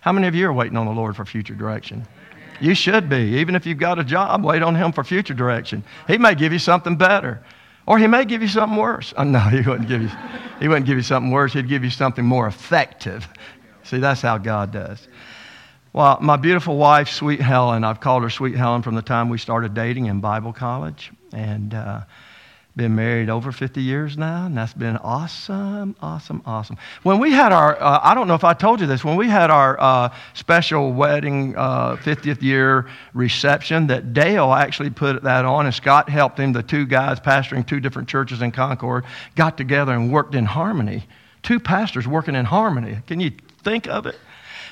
How many of you are waiting on the Lord for future direction? You should be. Even if you've got a job, wait on Him for future direction. He may give you something better. Or he may give you something worse. Oh, no, he wouldn't give you, he wouldn't give you something worse. He'd give you something more effective. See, that's how God does. Well, my beautiful wife, Sweet Helen, I've called her Sweet Helen from the time we started dating in Bible college. And uh, been married over 50 years now, and that's been awesome, awesome, awesome. When we had our, uh, I don't know if I told you this, when we had our uh, special wedding uh, 50th year reception, that Dale actually put that on, and Scott helped him. The two guys pastoring two different churches in Concord got together and worked in harmony. Two pastors working in harmony. Can you think of it?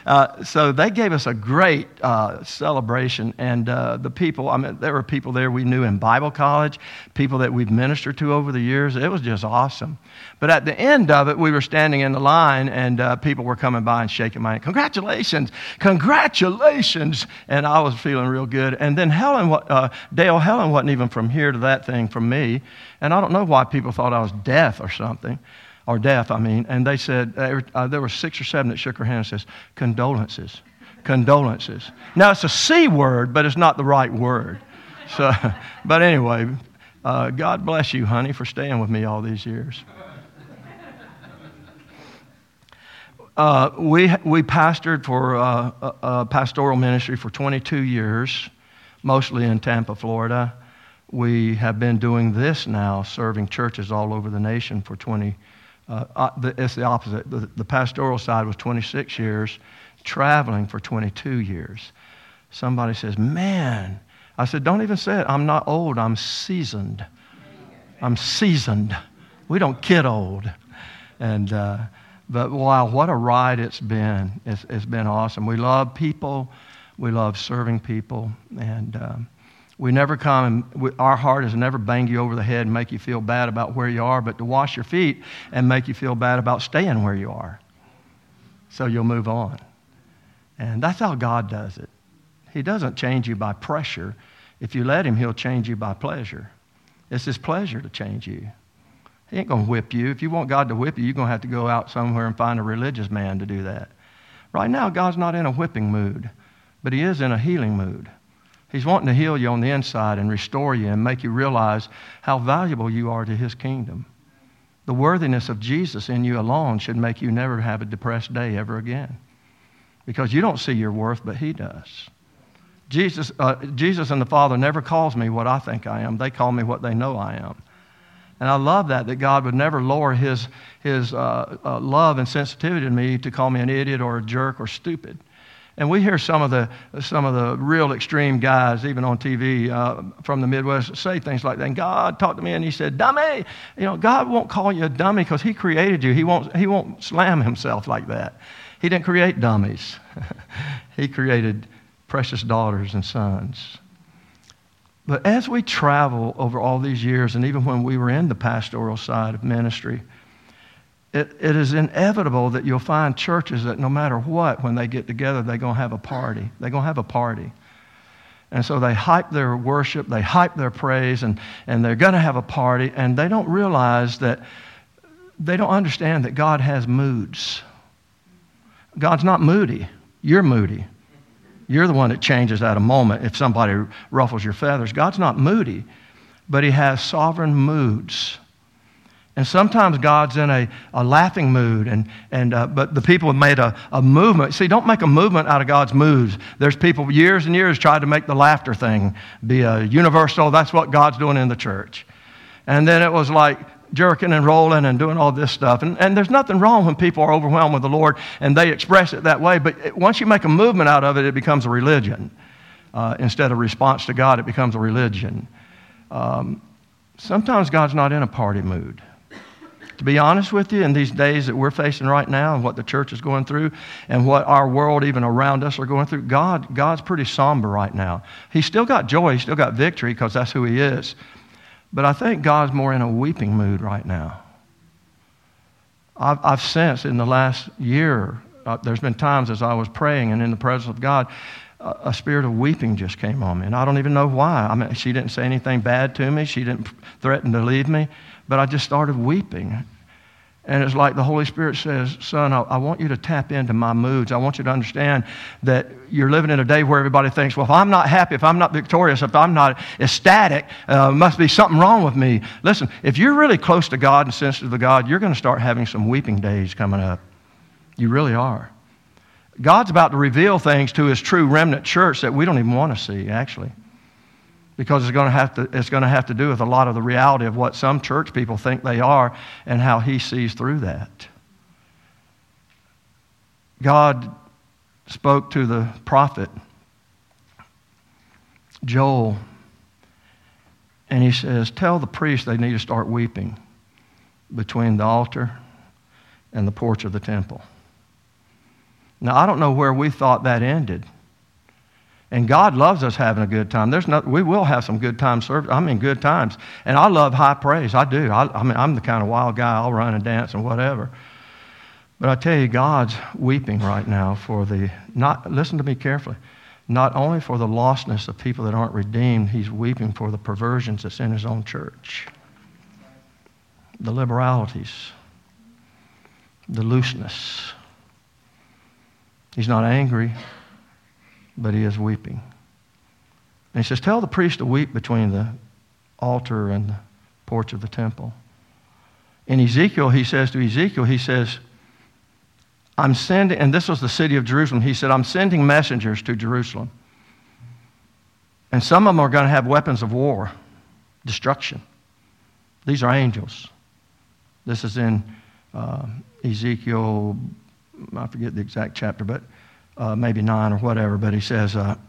Uh, so they gave us a great uh, celebration, and uh, the people, I mean, there were people there we knew in Bible college, people that we've ministered to over the years. It was just awesome. But at the end of it, we were standing in the line, and uh, people were coming by and shaking my hand. Congratulations! Congratulations! And I was feeling real good. And then Helen, uh, Dale Helen wasn't even from here to that thing from me. And I don't know why people thought I was deaf or something or deaf, I mean, and they said, uh, there were six or seven that shook her hand and says, condolences, condolences. Now, it's a C word, but it's not the right word. So, but anyway, uh, God bless you, honey, for staying with me all these years. Uh, we, we pastored for uh, a, a pastoral ministry for 22 years, mostly in Tampa, Florida. We have been doing this now, serving churches all over the nation for 20 uh, uh, it's the opposite. The, the pastoral side was 26 years, traveling for 22 years. Somebody says, Man, I said, Don't even say it. I'm not old, I'm seasoned. I'm seasoned. We don't get old. And, uh, but wow, what a ride it's been. It's, it's been awesome. We love people, we love serving people. And, um, we never come and we, our heart is never bang you over the head and make you feel bad about where you are, but to wash your feet and make you feel bad about staying where you are. So you'll move on. And that's how God does it. He doesn't change you by pressure. If you let Him, He'll change you by pleasure. It's His pleasure to change you. He ain't going to whip you. If you want God to whip you, you're going to have to go out somewhere and find a religious man to do that. Right now, God's not in a whipping mood, but He is in a healing mood. He's wanting to heal you on the inside and restore you and make you realize how valuable you are to His kingdom. The worthiness of Jesus in you alone should make you never have a depressed day ever again. Because you don't see your worth, but He does. Jesus, uh, Jesus and the Father never calls me what I think I am. They call me what they know I am. And I love that, that God would never lower his, his uh, uh, love and sensitivity to me to call me an idiot or a jerk or stupid. And we hear some of the, some of the real extreme guys, even on TV uh, from the Midwest, say things like that. And God talked to me and he said, Dummy! You know, God won't call you a dummy because he created you. He won't, he won't slam himself like that. He didn't create dummies, he created precious daughters and sons. But as we travel over all these years, and even when we were in the pastoral side of ministry, it, it is inevitable that you'll find churches that no matter what, when they get together, they're going to have a party. They're going to have a party. And so they hype their worship, they hype their praise, and, and they're going to have a party, and they don't realize that they don't understand that God has moods. God's not moody. You're moody. You're the one that changes at a moment if somebody ruffles your feathers. God's not moody, but He has sovereign moods. And sometimes God's in a, a laughing mood, and, and, uh, but the people have made a, a movement. See, don't make a movement out of God's moods. There's people years and years tried to make the laughter thing be a universal. That's what God's doing in the church. And then it was like jerking and rolling and doing all this stuff. And, and there's nothing wrong when people are overwhelmed with the Lord and they express it that way. But it, once you make a movement out of it, it becomes a religion. Uh, instead of response to God, it becomes a religion. Um, sometimes God's not in a party mood. To be honest with you, in these days that we're facing right now and what the church is going through and what our world even around us are going through, God, God's pretty somber right now. He's still got joy, he's still got victory because that's who he is. But I think God's more in a weeping mood right now. I've, I've sensed in the last year, uh, there's been times as I was praying and in the presence of God, a spirit of weeping just came on me. And I don't even know why. I mean, she didn't say anything bad to me. She didn't threaten to leave me. But I just started weeping. And it's like the Holy Spirit says, Son, I, I, want you to tap into my moods. I want you to understand that you're living in a day where everybody thinks, well, if I'm not happy, if I'm not victorious, if I'm not ecstatic, uh, must be something wrong with me. Listen, if you're really close to God and sensitive to God, you're going to start having some weeping days coming up. You really are. God's about to reveal things to his true remnant church that we don't even want to see, actually because it's going, to have to, it's going to have to do with a lot of the reality of what some church people think they are and how he sees through that. God spoke to the prophet Joel, and he says, Tell the priests they need to start weeping between the altar and the porch of the temple. Now, I don't know where we thought that ended. And God loves us having a good time. There's no, we will have some good times. I mean, good times. And I love high praise. I do. I, I mean, I'm the kind of wild guy. I'll run and dance and whatever. But I tell you, God's weeping right now for the, not, listen to me carefully, not only for the lostness of people that aren't redeemed, He's weeping for the perversions that's in His own church, the liberalities, the looseness. He's not angry, but he is weeping. And he says, Tell the priest to weep between the altar and the porch of the temple. In Ezekiel, he says to Ezekiel, he says, I'm sending, and this was the city of Jerusalem. He said, I'm sending messengers to Jerusalem. And some of them are going to have weapons of war, destruction. These are angels. This is in uh, Ezekiel, I forget the exact chapter, but uh, maybe nine or whatever, but he says, uh,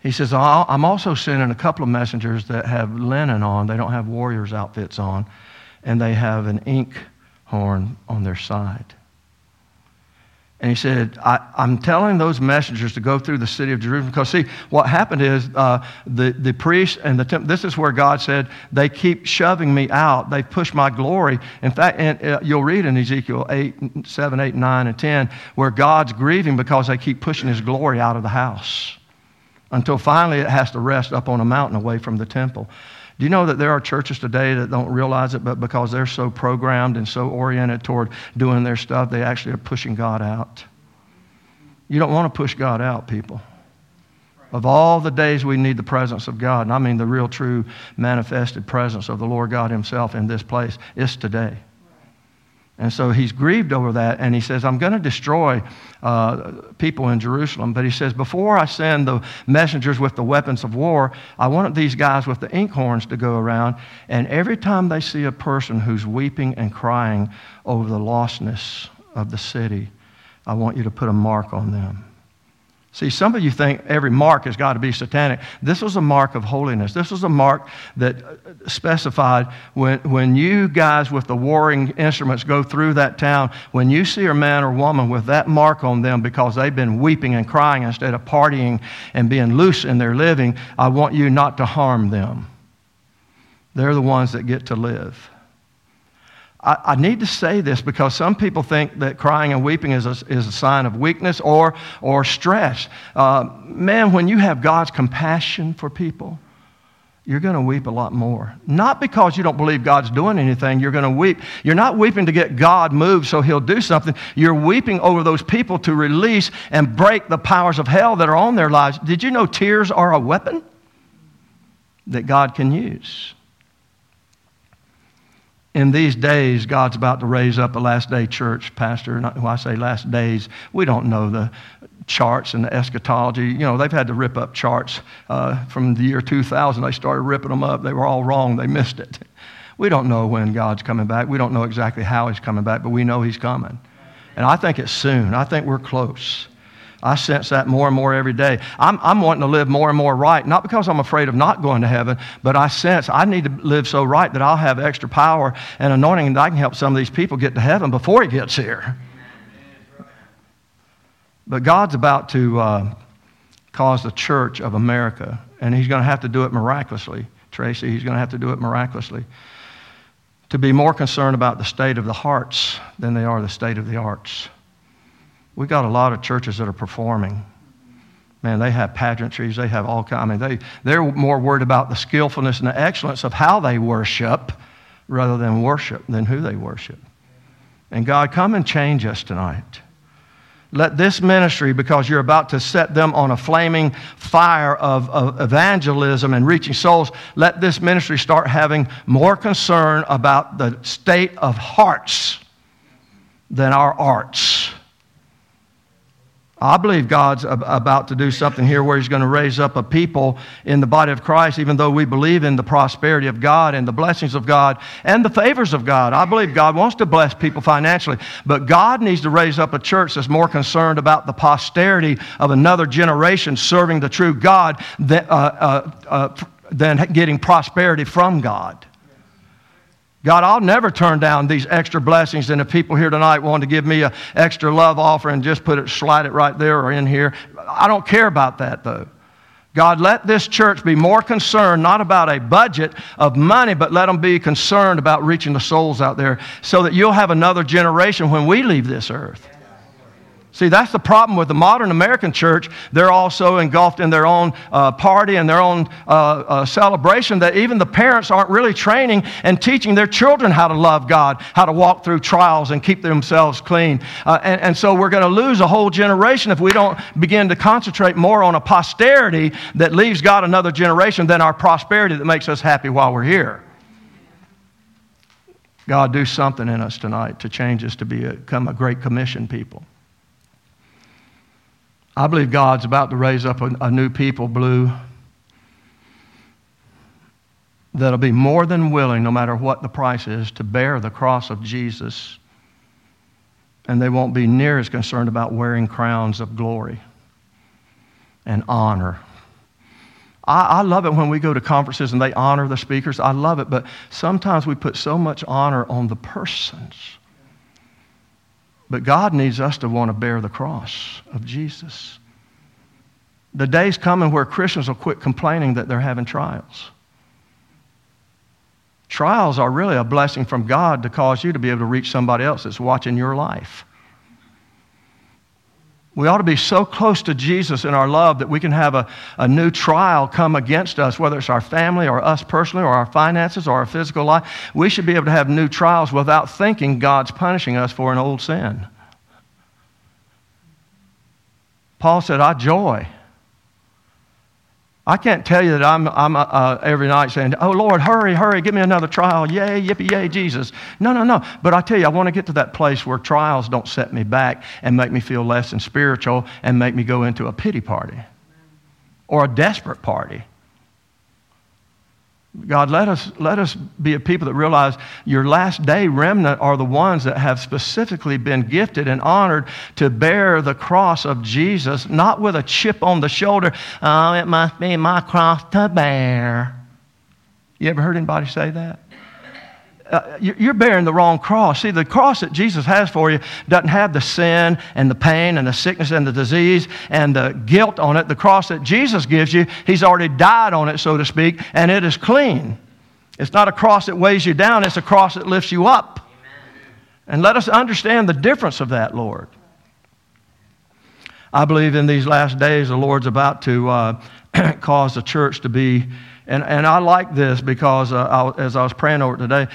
he says, I'm also sending a couple of messengers that have linen on. They don't have warriors' outfits on, and they have an ink horn on their side. And he said, I, am telling those messengers to go through the city of Jerusalem. Because, see, what happened is uh, the, the priests and the temple, this is where God said, they keep shoving me out. They push my glory. In fact, and, uh, you'll read in Ezekiel 8, 7, 8, 9, and 10, where God's grieving because they keep pushing his glory out of the house until finally it has to rest up on a mountain away from the temple. Do you know that there are churches today that don't realize it, but because they're so programmed and so oriented toward doing their stuff, they actually are pushing God out? You don't want to push God out, people. Of all the days we need the presence of God, and I mean the real, true, manifested presence of the Lord God Himself in this place, it's today. And so he's grieved over that, and he says, I'm going to destroy uh, people in Jerusalem. But he says, Before I send the messengers with the weapons of war, I want these guys with the inkhorns to go around, and every time they see a person who's weeping and crying over the lostness of the city, I want you to put a mark on them. See, some of you think every mark has got to be satanic. This was a mark of holiness. This was a mark that uh, specified when, when you guys with the warring instruments go through that town, when you see a man or woman with that mark on them because they've been weeping and crying instead of partying and being loose in their living, I want you not to harm them. They're the ones that get to live. I, I, need to say this because some people think that crying and weeping is a, is a sign of weakness or, or stress. Uh, man, when you have God's compassion for people, you're going to weep a lot more. Not because you don't believe God's doing anything, you're going to weep. You're not weeping to get God moved so he'll do something. You're weeping over those people to release and break the powers of hell that are on their lives. Did you know tears are a weapon that God can use? In these days, God's about to raise up a last day church, Pastor. When I say last days, we don't know the charts and the eschatology. You know, they've had to rip up charts uh, from the year 2000. They started ripping them up. They were all wrong. They missed it. We don't know when God's coming back. We don't know exactly how He's coming back, but we know He's coming. And I think it's soon. I think we're close. I sense that more and more every day. I'm, I'm wanting to live more and more right, not because I'm afraid of not going to heaven, but I sense I need to live so right that I'll have extra power and anointing that I can help some of these people get to heaven before he gets here. But God's about to uh, cause the church of America, and he's going to have to do it miraculously. Tracy, he's going to have to do it miraculously. To be more concerned about the state of the hearts than they are the state of the arts. We got a lot of churches that are performing. Man, they have pageantries. They have all kinds. I mean, they, they're more worried about the skillfulness and the excellence of how they worship rather than worship than who they worship. And God, come and change us tonight. Let this ministry, because you're about to set them on a flaming fire of, of, evangelism and reaching souls, let this ministry start having more concern about the state of hearts than our arts. I believe God's about to do something here where He's going to raise up a people in the body of Christ, even though we believe in the prosperity of God and the blessings of God and the favors of God. I believe God wants to bless people financially, but God needs to raise up a church that's more concerned about the posterity of another generation serving the true God than, uh, uh, uh, than getting prosperity from God. God, I'll never turn down these extra blessings. And if people here tonight want to give me an extra love offering, just put it, slide it right there or in here. I don't care about that though. God, let this church be more concerned not about a budget of money, but let them be concerned about reaching the souls out there so that you'll have another generation when we leave this earth. See, that's the problem with the modern American church. They're also engulfed in their own uh, party and their own uh, uh, celebration that even the parents aren't really training and teaching their children how to love God, how to walk through trials and keep themselves clean. Uh, and, and so we're going to lose a whole generation if we don't begin to concentrate more on a posterity that leaves God another generation than our prosperity that makes us happy while we're here. God, do something in us tonight to change us to become a great commission people. I believe God's about to raise up a, a new people, Blue, that'll be more than willing, no matter what the price is, to bear the cross of Jesus. And they won't be near as concerned about wearing crowns of glory and honor. I, I, love it when we go to conferences and they honor the speakers. I love it, but sometimes we put so much honor on the persons but God needs us to want to bear the cross of Jesus. The day's coming where Christians will quit complaining that they're having trials. Trials are really a blessing from God to cause you to be able to reach somebody else that's watching your life. We ought to be so close to Jesus in our love that we can have a, a new trial come against us, whether it's our family or us personally or our finances or our physical life. We should be able to have new trials without thinking God's punishing us for an old sin. Paul said, I joy. I can't tell you that I'm, I'm uh, uh, every night saying, Oh Lord, hurry, hurry, give me another trial. Yay, yippee, yay, Jesus. No, no, no. But I tell you, I want to get to that place where trials don't set me back and make me feel less than spiritual and make me go into a pity party or a desperate party. God, let us, let us be a people that realize your last day remnant are the ones that have specifically been gifted and honored to bear the cross of Jesus, not with a chip on the shoulder. Oh, it must be my cross to bear. You ever heard anybody say that? Uh, you're bearing the wrong cross. See, the cross that Jesus has for you doesn't have the sin and the pain and the sickness and the disease and the guilt on it. The cross that Jesus gives you, He's already died on it, so to speak, and it is clean. It's not a cross that weighs you down, it's a cross that lifts you up. Amen. And let us understand the difference of that, Lord. I believe in these last days, the Lord's about to uh, cause the church to be and, and I like this because uh, I, as I was praying over it today,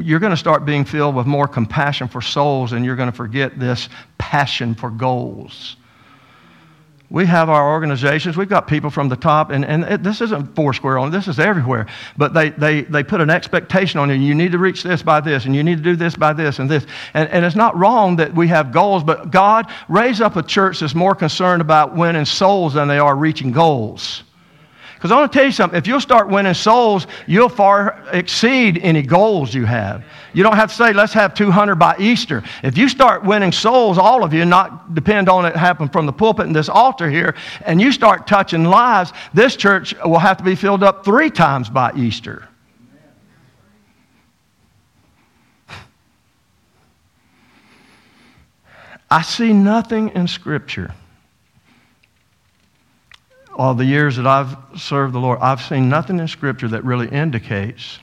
you're going to start being filled with more compassion for souls and you're going to forget this passion for goals. We have our organizations, we've got people from the top, and, and it, this isn't Foursquare only, this is everywhere. But they, they, they put an expectation on you. You need to reach this by this, and you need to do this by this and this. And, and it's not wrong that we have goals, but God, raise up a church that's more concerned about winning souls than they are reaching goals. Because I want to tell you something. If you'll start winning souls, you'll far exceed any goals you have. You don't have to say, let's have 200 by Easter. If you start winning souls, all of you, not depend on it happen from the pulpit and this altar here, and you start touching lives, this church will have to be filled up three times by Easter. I see nothing in Scripture all the years that I've served the Lord, I've seen nothing in Scripture that really indicates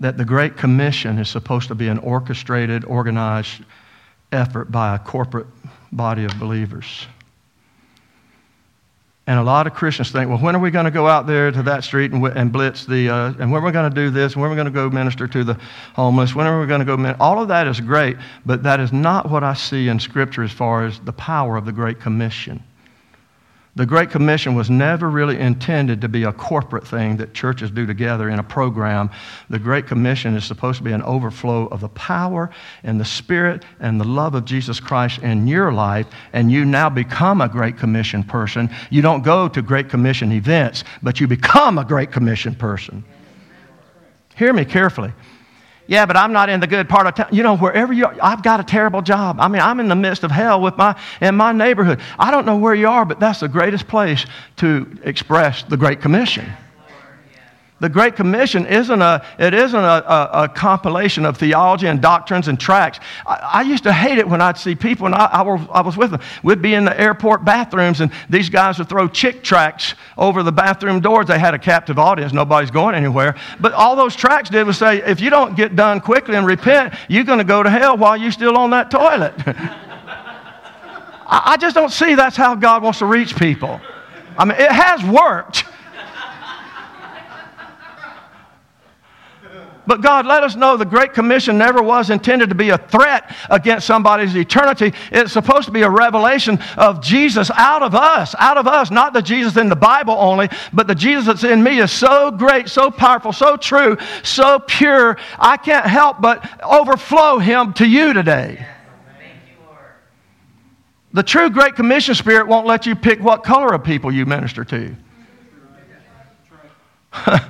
that the Great Commission is supposed to be an orchestrated, organized effort by a corporate body of believers. And a lot of Christians think, well, when are we going to go out there to that street and, and blitz the, uh, and when are we going to do this, when are we going to go minister to the homeless, when are we going to go, min-? all of that is great, but that is not what I see in Scripture as far as the power of the Great Commission. The Great Commission was never really intended to be a corporate thing that churches do together in a program. The Great Commission is supposed to be an overflow of the power and the Spirit and the love of Jesus Christ in your life, and you now become a Great Commission person. You don't go to Great Commission events, but you become a Great Commission person. Hear me carefully. Yeah, but I'm not in the good part of town. You know, wherever you are, I've got a terrible job. I mean, I'm in the midst of hell with my, in my neighborhood. I don't know where you are, but that's the greatest place to express the Great Commission. The Great Commission isn't a, it isn't a, a, a compilation of theology and doctrines and tracts. I, I, used to hate it when I'd see people, and I, I, was, I was with them. We'd be in the airport bathrooms, and these guys would throw chick tracts over the bathroom doors. They had a captive audience, nobody's going anywhere. But all those tracts did was say, if you don't get done quickly and repent, you're going to go to hell while you're still on that toilet. I, I just don't see that's how God wants to reach people. I mean, it has worked. But God let us know the Great Commission never was intended to be a threat against somebody's eternity. It's supposed to be a revelation of Jesus out of us, out of us, not the Jesus in the Bible only, but the Jesus that's in me is so great, so powerful, so true, so pure. I can't help but overflow him to you today. The true Great Commission spirit won't let you pick what color of people you minister to.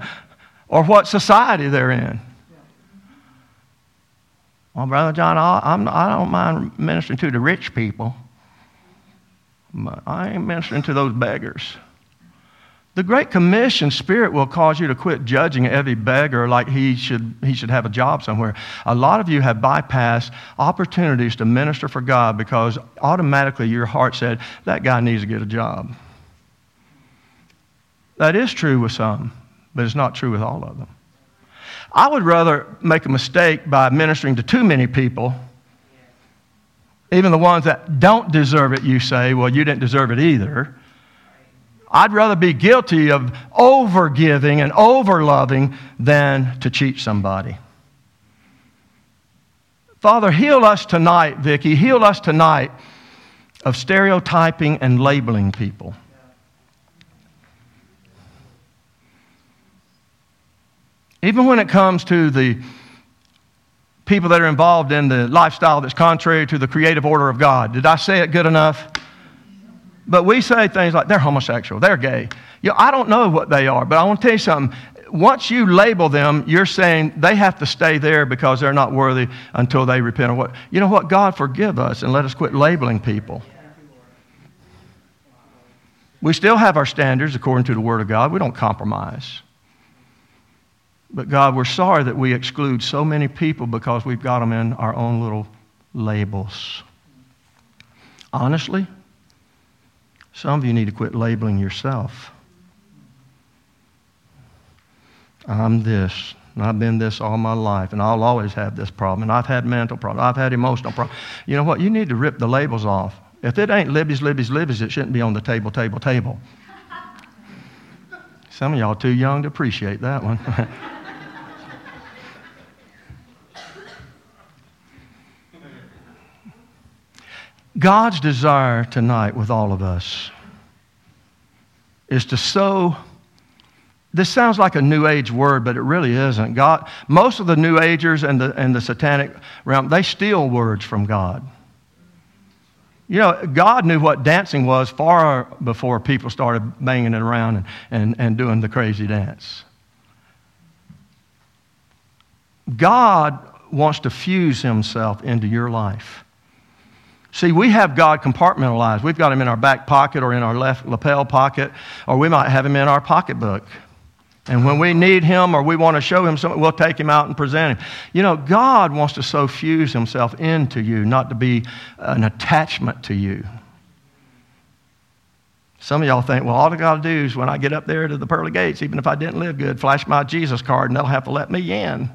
or what society they're in. Well, Brother Jon, I'm, I don't mind ministering to the rich people, but I ain't ministering to those beggars. The Great Commission spirit will cause you to quit judging every beggar like he should, he should have a job somewhere. A lot of you have bypassed opportunities to minister for God because automatically your heart said, that guy needs to get a job. That is true with some, but it's not true with all of them. I would rather make a mistake by ministering to too many people, even the ones that don't deserve it, you say, well, you didn't deserve it either. I'd rather be guilty of overgiving and overloving than to cheat somebody. Father, heal us tonight, Vicki. Heal us tonight of stereotyping and labeling people. Even when it comes to the people that are involved in the lifestyle that's contrary to the creative order of God. Did I say it good enough? But we say things like they're homosexual, they're gay. You know, I don't know what they are, but I want to tell you something. Once you label them, you're saying they have to stay there because they're not worthy until they repent what. You know what? God forgive us and let us quit labeling people. We still have our standards according to the Word of God. We don't compromise. But God, we're sorry that we exclude so many people because we've got them in our own little labels. Honestly, some of you need to quit labeling yourself. I'm this, and I've been this all my life, and I'll always have this problem, and I've had mental problems, I've had emotional problems. You know what? You need to rip the labels off. If it ain't Libby's, Libby's, Libby's, it shouldn't be on the table, table, table. Some of y'all too young to appreciate that one. God's desire tonight with all of us is to sow. This sounds like a New Age word, but it really isn't. God, most of the New Agers and the, and the satanic realm, they steal words from God. You know, God knew what dancing was far before people started banging it around and, and, and doing the crazy dance. God wants to fuse himself into your life. See, we have God compartmentalized. We've got him in our back pocket or in our left lapel pocket, or we might have him in our pocketbook. And when we need him or we want to show him something, we'll take him out and present him. You know, God wants to so fuse himself into you, not to be an attachment to you. Some of y'all think, well, all I got to do is when I get up there to the pearly gates, even if I didn't live good, flash my Jesus card and they'll have to let me in.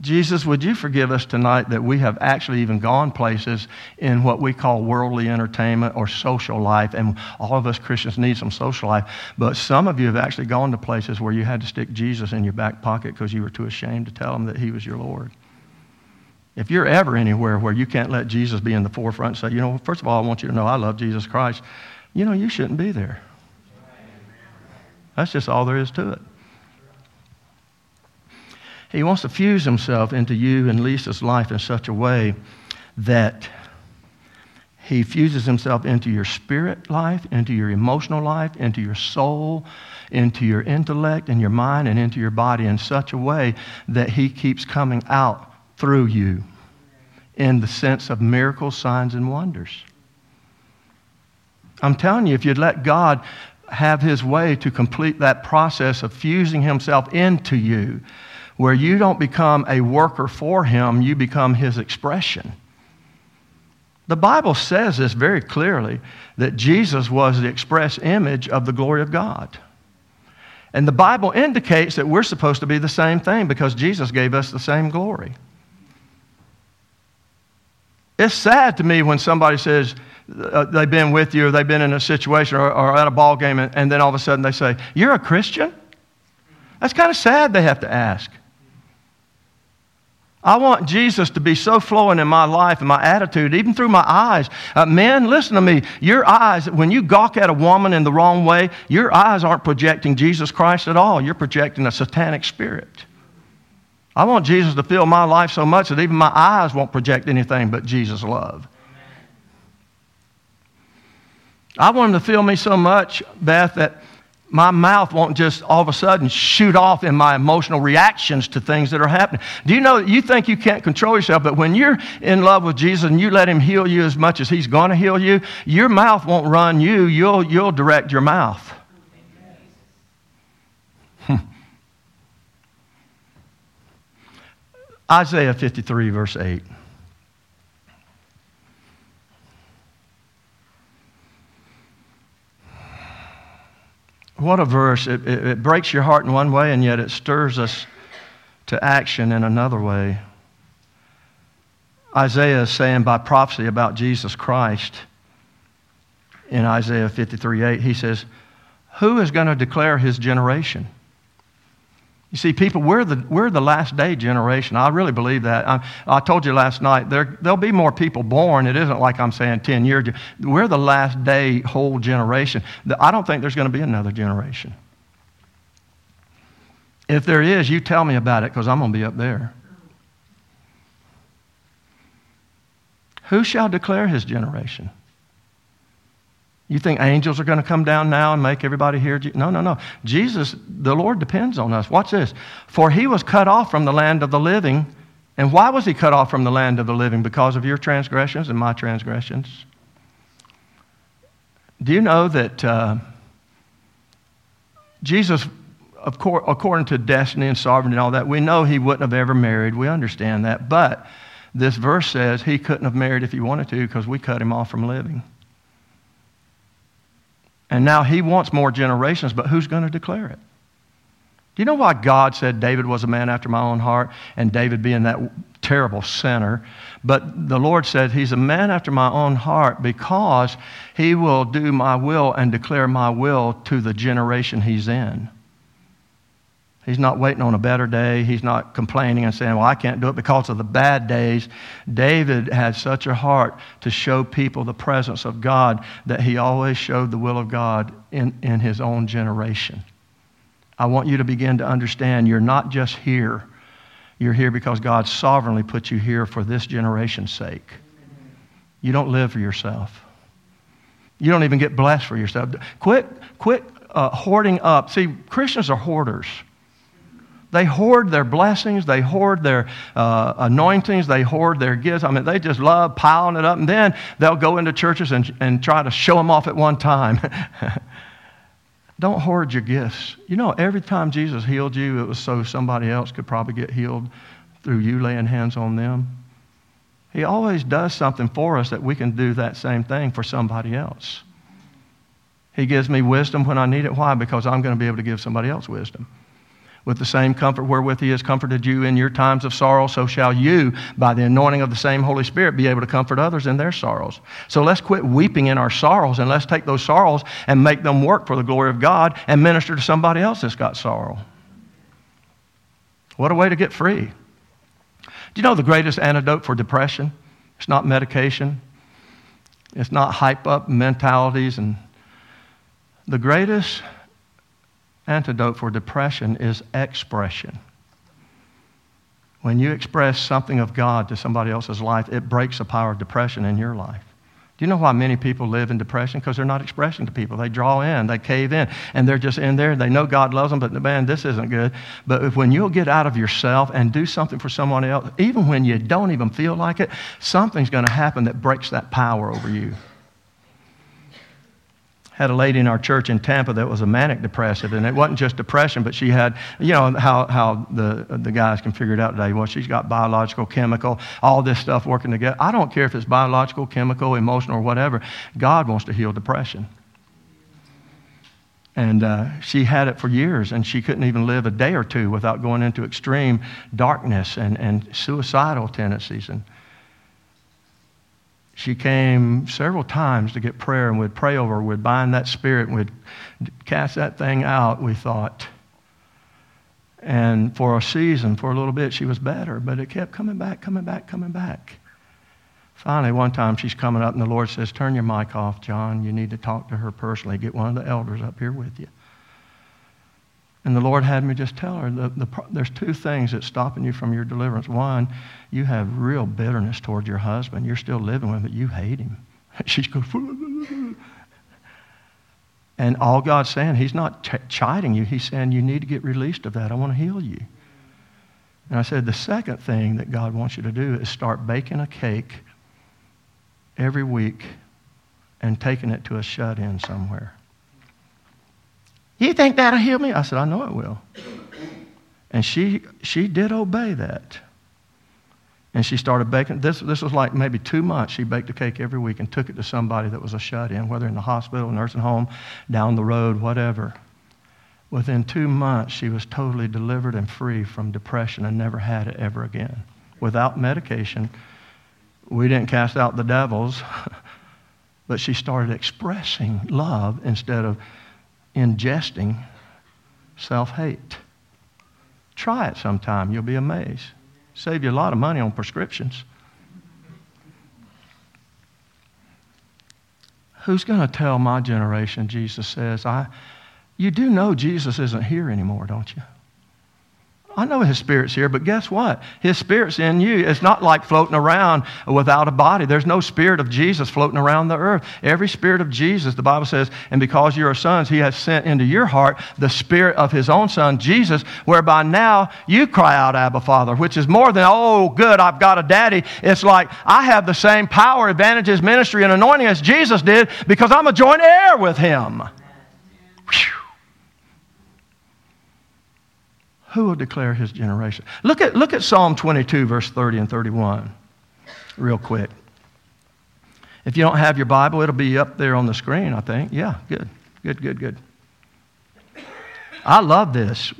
Jesus, would you forgive us tonight that we have actually even gone places in what we call worldly entertainment or social life, and all of us Christians need some social life, but some of you have actually gone to places where you had to stick Jesus in your back pocket because you were too ashamed to tell him that he was your Lord. If you're ever anywhere where you can't let Jesus be in the forefront say, you know, first of all, I want you to know I love Jesus Christ, you know, you shouldn't be there. That's just all there is to it. He wants to fuse himself into you and Lisa's life in such a way that he fuses himself into your spirit life, into your emotional life, into your soul, into your intellect and your mind, and into your body in such a way that he keeps coming out through you in the sense of miracles, signs, and wonders. I'm telling you, if you'd let God have his way to complete that process of fusing himself into you, where you don't become a worker for him, you become his expression. The Bible says this very clearly that Jesus was the express image of the glory of God. And the Bible indicates that we're supposed to be the same thing because Jesus gave us the same glory. It's sad to me when somebody says uh, they've been with you or they've been in a situation or, or at a ball game and, and then all of a sudden they say, You're a Christian? That's kind of sad they have to ask. I want Jesus to be so flowing in my life and my attitude, even through my eyes. Uh, men, listen to me. Your eyes, when you gawk at a woman in the wrong way, your eyes aren't projecting Jesus Christ at all. You're projecting a satanic spirit. I want Jesus to fill my life so much that even my eyes won't project anything but Jesus' love. I want him to fill me so much, Beth, that my mouth won't just all of a sudden shoot off in my emotional reactions to things that are happening. Do you know you think you can't control yourself, but when you're in love with Jesus and you let him heal you as much as he's going to heal you, your mouth won't run you, you'll, you'll direct your mouth. Hmm. Isaiah 53, verse 8. What a verse. It, it, it, breaks your heart in one way, and yet it stirs us to action in another way. Isaiah is saying by prophecy about Jesus Christ in Isaiah 53 8, he says, Who is going to declare his generation? You see, people, we're the, we're the last day generation. I really believe that. I, I told you last night, there, there'll be more people born. It isn't like I'm saying 10 years. We're the last day whole generation. I don't think there's going to be another generation. If there is, you tell me about it because I'm going to be up there. Who shall declare his generation? You think angels are going to come down now and make everybody hear? No, no, no. Jesus, the Lord depends on us. Watch this. For he was cut off from the land of the living. And why was he cut off from the land of the living? Because of your transgressions and my transgressions. Do you know that uh, Jesus, according to destiny and sovereignty and all that, we know he wouldn't have ever married. We understand that. But this verse says he couldn't have married if he wanted to because we cut him off from living. And now he wants more generations, but who's going to declare it? Do you know why God said David was a man after my own heart and David being that terrible sinner? But the Lord said he's a man after my own heart because he will do my will and declare my will to the generation he's in. He's not waiting on a better day. He's not complaining and saying, Well, I can't do it because of the bad days. David had such a heart to show people the presence of God that he always showed the will of God in, in his own generation. I want you to begin to understand you're not just here, you're here because God sovereignly put you here for this generation's sake. You don't live for yourself. You don't even get blessed for yourself. Quit, quit uh, hoarding up. See, Christians are hoarders. They hoard their blessings, they hoard their uh, anointings, they hoard their gifts. I mean, they just love piling it up, and then they'll go into churches and, and try to show them off at one time. Don't hoard your gifts. You know, every time Jesus healed you, it was so somebody else could probably get healed through you laying hands on them. He always does something for us that we can do that same thing for somebody else. He gives me wisdom when I need it. Why? Because I'm going to be able to give somebody else wisdom. With the same comfort wherewith he has comforted you in your times of sorrow, so shall you, by the anointing of the same Holy Spirit, be able to comfort others in their sorrows. So let's quit weeping in our sorrows and let's take those sorrows and make them work for the glory of God and minister to somebody else that's got sorrow. What a way to get free. Do you know the greatest antidote for depression? It's not medication, it's not hype up mentalities. And the greatest antidote for depression is expression. When you express something of God to somebody else's life, it breaks the power of depression in your life. Do you know why many people live in depression? Because they're not expressing to people. They draw in, they cave in, and they're just in there. They know God loves them, but man, this isn't good. But if, when you'll get out of yourself and do something for someone else, even when you don't even feel like it, something's going to happen that breaks that power over you had a lady in our church in Tampa that was a manic depressive, and it wasn't just depression, but she had, you know, how, how the, the guys can figure it out today. Well, she's got biological, chemical, all this stuff working together. I don't care if it's biological, chemical, emotional, or whatever. God wants to heal depression. And uh, she had it for years, and she couldn't even live a day or two without going into extreme darkness and, and suicidal tendencies. And she came several times to get prayer, and we'd pray over her. We'd bind that spirit, we'd cast that thing out, we thought. And for a season, for a little bit, she was better, but it kept coming back, coming back, coming back. Finally, one time she's coming up, and the Lord says, Turn your mic off, Jon. You need to talk to her personally. Get one of the elders up here with you. And the Lord had me just tell her the, the, there's two things that's stopping you from your deliverance. One, you have real bitterness toward your husband. You're still living with him, but you hate him. She's going, and all God's saying, He's not ch- chiding you. He's saying, You need to get released of that. I want to heal you. And I said, The second thing that God wants you to do is start baking a cake every week and taking it to a shut in somewhere. You think that'll heal me? I said, I know it will. And she, she did obey that. And she started baking. This, this was like maybe two months. She baked a cake every week and took it to somebody that was a shut in, whether in the hospital, nursing home, down the road, whatever. Within two months, she was totally delivered and free from depression and never had it ever again. Without medication, we didn't cast out the devils, but she started expressing love instead of ingesting self hate. Try it sometime, you'll be amazed. Save you a lot of money on prescriptions. Who's going to tell my generation, Jesus says, I, you do know Jesus isn't here anymore, don't you? I know His Spirit's here, but guess what? His Spirit's in you. It's not like floating around without a body. There's no Spirit of Jesus floating around the earth. Every Spirit of Jesus, the Bible says, and because you are sons, He has sent into your heart the Spirit of His own Son, Jesus, whereby now you cry out, Abba, Father, which is more than, oh, good, I've got a daddy. It's like I have the same power, advantages, ministry, and anointing as Jesus did because I'm a joint heir with Him. Whew. Who will declare his generation? Look at, look at Psalm 22, verse 30 and 31, real quick. If you don't have your Bible, it'll be up there on the screen, I think. Yeah, good, good, good, good. I love this.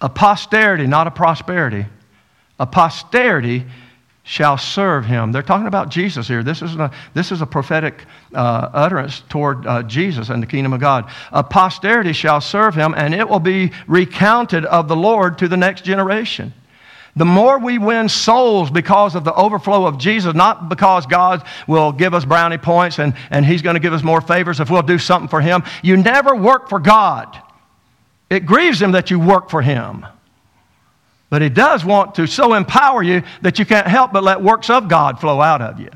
A posterity, not a prosperity. A posterity shall serve him. They're talking about Jesus here. This is a, this is a prophetic uh, utterance toward uh, Jesus and the kingdom of God. A posterity shall serve him, and it will be recounted of the Lord to the next generation. The more we win souls because of the overflow of Jesus, not because God will give us brownie points and, and He's going to give us more favors if we'll do something for Him. You never work for God. It grieves Him that you work for Him. But He does want to so empower you that you can't help but let works of God flow out of you.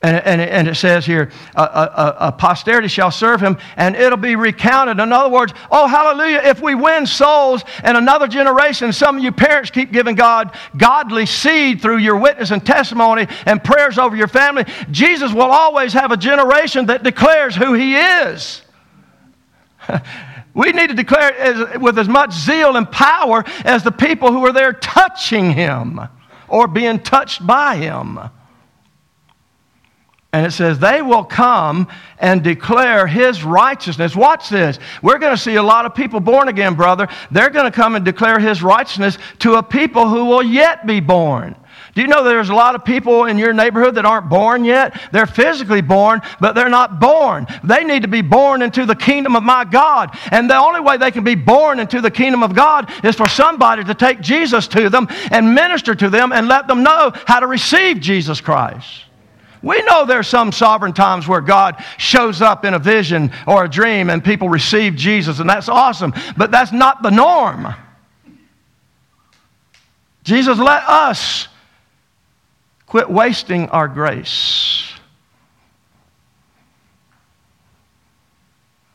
And, and, and it says here, a, a, a, posterity shall serve him, and it'll be recounted. In other words, oh, hallelujah, if we win souls and another generation, some of you parents keep giving God godly seed through your witness and testimony and prayers over your family, Jesus will always have a generation that declares who he is. We need to declare it as, with as much zeal and power as the people who are there touching him or being touched by him. And it says, they will come and declare his righteousness. Watch this. We're going to see a lot of people born again, brother. They're going to come and declare his righteousness to a people who will yet be born. Do you know there's a lot of people in your neighborhood that aren't born yet? They're physically born, but they're not born. They need to be born into the kingdom of my God. And the only way they can be born into the kingdom of God is for somebody to take Jesus to them and minister to them and let them know how to receive Jesus Christ. We know there's some sovereign times where God shows up in a vision or a dream and people receive Jesus, and that's awesome, but that's not the norm. Jesus, let us quit wasting our grace.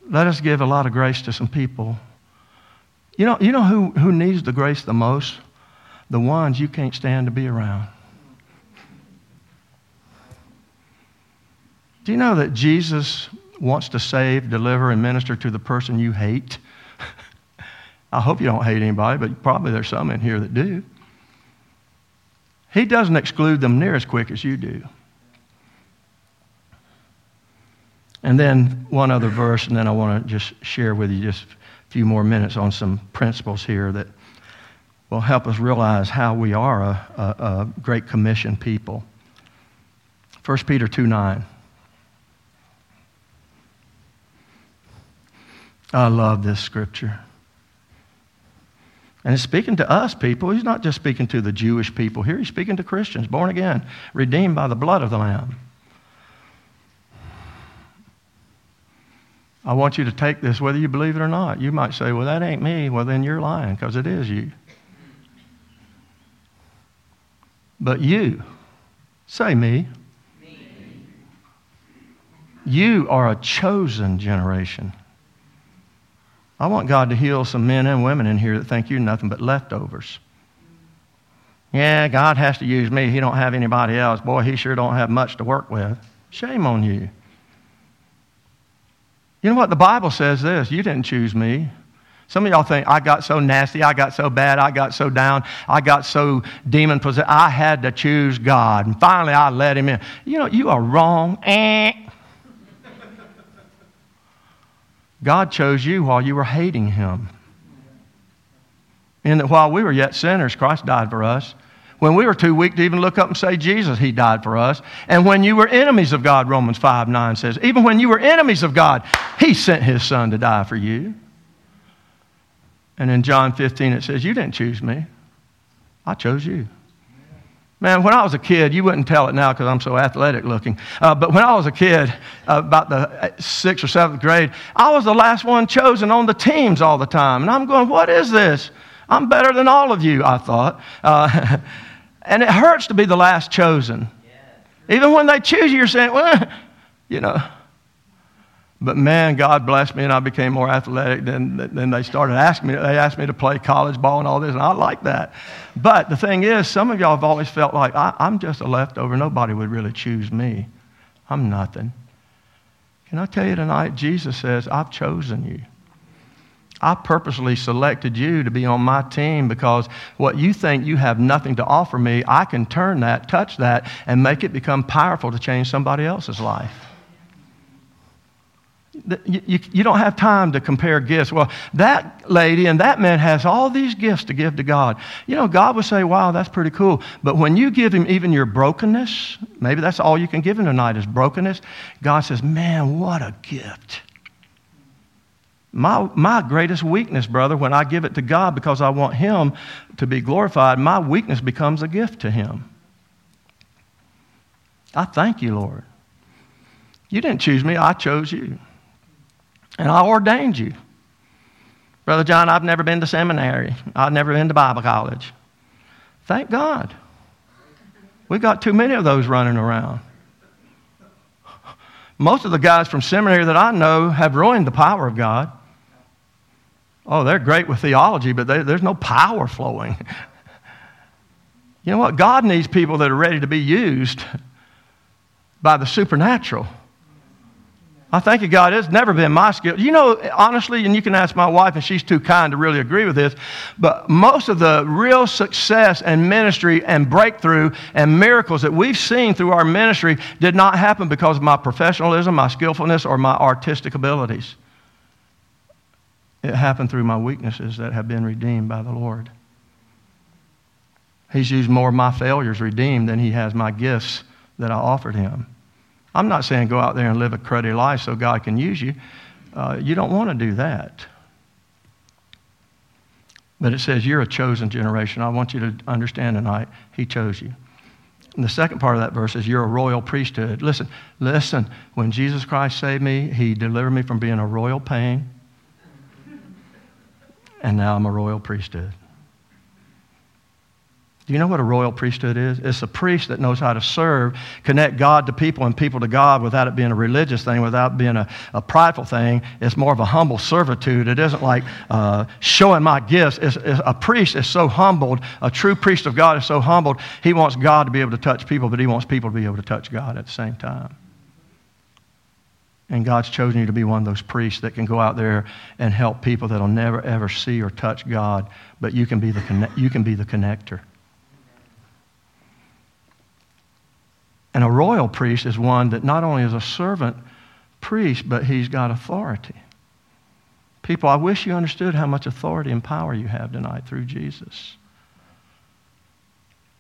Let us give a lot of grace to some people. You know, you know who, who needs the grace the most? The ones you can't stand to be around. Do you know that Jesus wants to save, deliver, and minister to the person you hate? I hope you don't hate anybody, but probably there's some in here that do. He doesn't exclude them near as quick as you do. And then one other verse, and then I want to just share with you just a few more minutes on some principles here that will help us realize how we are a, a, a Great Commission people. 1 Peter 2 9. I love this scripture. And he's speaking to us people. He's not just speaking to the Jewish people here, he's speaking to Christians, born again, redeemed by the blood of the Lamb. I want you to take this whether you believe it or not. You might say, well, that ain't me. Well, then you're lying because it is you. But you, say me. me. You are a chosen generation I want God to heal some men and women in here that think you're nothing but leftovers. Yeah, God has to use me. He don't have anybody else. Boy, he sure don't have much to work with. Shame on you. You know what? The Bible says this you didn't choose me. Some of y'all think, I got so nasty, I got so bad, I got so down, I got so demon possessed. I had to choose God. And finally, I let him in. You know, you are wrong. Eh. God chose you while you were hating him. And that while we were yet sinners, Christ died for us. When we were too weak to even look up and say Jesus, He died for us. And when you were enemies of God, Romans 5 9 says, even when you were enemies of God, He sent His Son to die for you. And in John 15, it says, You didn't choose me, I chose you. Man, when I was a kid, you wouldn't tell it now because I'm so athletic looking. Uh, but when I was a kid, uh, about the uh, sixth or seventh grade, I was the last one chosen on the teams all the time. And I'm going, what is this? I'm better than all of you, I thought. Uh, and it hurts to be the last chosen. Even when they choose you, you're saying, well, you know. But man, God blessed me, and I became more athletic. Then, they started asking me. They asked me to play college ball and all this, and I like that. But the thing is, some of y'all have always felt like I, I'm just a leftover. Nobody would really choose me. I'm nothing. Can I tell you tonight? Jesus says, I've chosen you. I purposely selected you to be on my team because what you think you have nothing to offer me, I can turn that, touch that, and make it become powerful to change somebody else's life. You, you, you, don't have time to compare gifts. Well, that lady and that man has all these gifts to give to God. You know, God would say, wow, that's pretty cool. But when you give him even your brokenness, maybe that's all you can give him tonight is brokenness, God says, man, what a gift. My, my greatest weakness, brother, when I give it to God because I want him to be glorified, my weakness becomes a gift to him. I thank you, Lord. You didn't choose me, I chose you. And I ordained you. Brother Jon, I've never been to seminary. I've never been to Bible college. Thank God. We got too many of those running around. Most of the guys from seminary that I know have ruined the power of God. Oh, they're great with theology, but they, there's no power flowing. you know what? God needs people that are ready to be used by the supernatural. I thank you, God. It's never been my skill. You know, honestly, and you can ask my wife, and she's too kind to really agree with this, but most of the real success and ministry and breakthrough and miracles that we've seen through our ministry did not happen because of my professionalism, my skillfulness, or my artistic abilities. It happened through my weaknesses that have been redeemed by the Lord. He's used more of my failures redeemed than he has my gifts that I offered him. I'm not saying go out there and live a cruddy life so God can use you. Uh, you don't want to do that. But it says you're a chosen generation. I want you to understand tonight, He chose you. And the second part of that verse is you're a royal priesthood. Listen, listen. When Jesus Christ saved me, He delivered me from being a royal pain. And now I'm a royal priesthood. Do you know what a royal priesthood is? It's a priest that knows how to serve, connect God to people and people to God without it being a religious thing, without being a, a prideful thing. It's more of a humble servitude. It isn't like uh, showing my gifts. It's, it's, a priest is so humbled, a true priest of God is so humbled, he wants God to be able to touch people, but he wants people to be able to touch God at the same time. And God's chosen you to be one of those priests that can go out there and help people that'll never, ever see or touch God, but you can be the, you can be the connector. And a royal priest is one that not only is a servant priest, but he's got authority. People, I wish you understood how much authority and power you have tonight through Jesus.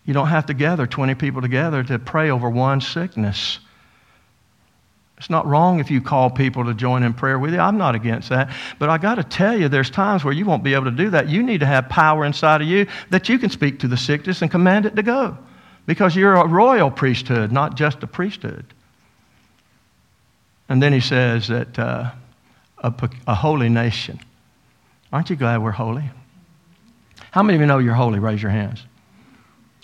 You don't have to gather 20 people together to pray over one sickness. It's not wrong if you call people to join in prayer with you. I'm not against that. But I got to tell you, there's times where you won't be able to do that. You need to have power inside of you that you can speak to the sickness and command it to go because you're a royal priesthood, not just a priesthood. And then he says that uh, a, a holy nation. Aren't you glad we're holy? How many of you know you're holy? Raise your hands.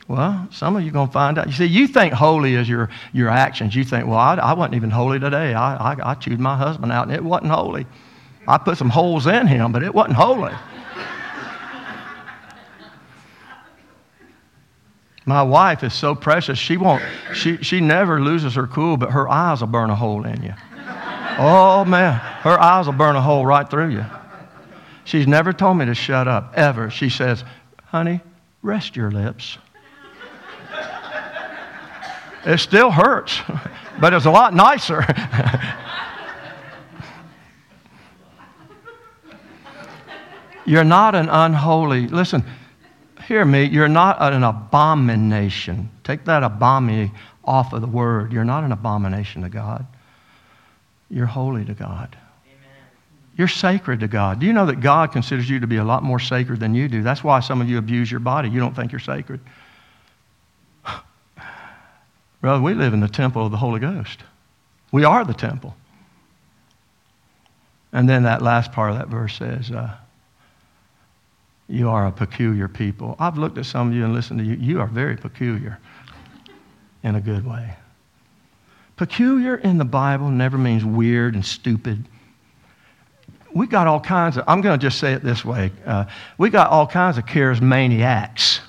Well, some of you are going to find out. You see, you think holy is your, your actions. You think, well, I, I wasn't even holy today. I, I, I chewed my husband out and it wasn't holy. I put some holes in him, but it wasn't holy. My wife is so precious. She won't, she, she never loses her cool, but her eyes will burn a hole in you. Oh, man. Her eyes will burn a hole right through you. She's never told me to shut up, ever. She says, honey, rest your lips. it still hurts, but it's a lot nicer. You're not an unholy. Listen, Hear me, you're not an abomination. Take that abomination off of the word. You're not an abomination to God. You're holy to God. Amen. You're sacred to God. Do you know that God considers you to be a lot more sacred than you do? That's why some of you abuse your body. You don't think you're sacred. Brother, we live in the temple of the Holy Ghost. We are the temple. And then that last part of that verse says, uh, you are a peculiar people. I've looked at some of you and listened to you. You are very peculiar in a good way. Peculiar in the Bible never means weird and stupid. We got all kinds of, I'm going to just say it this way. Uh, we got all kinds of charismaniacs.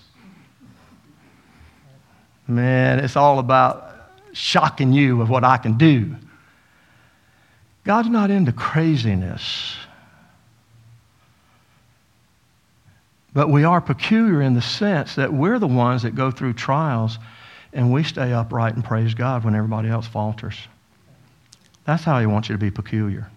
Man, it's all about shocking you with what I can do. God's not into craziness. But we are peculiar in the sense that we're the ones that go through trials and we stay upright and praise God when everybody else falters. That's how He wants you to be peculiar.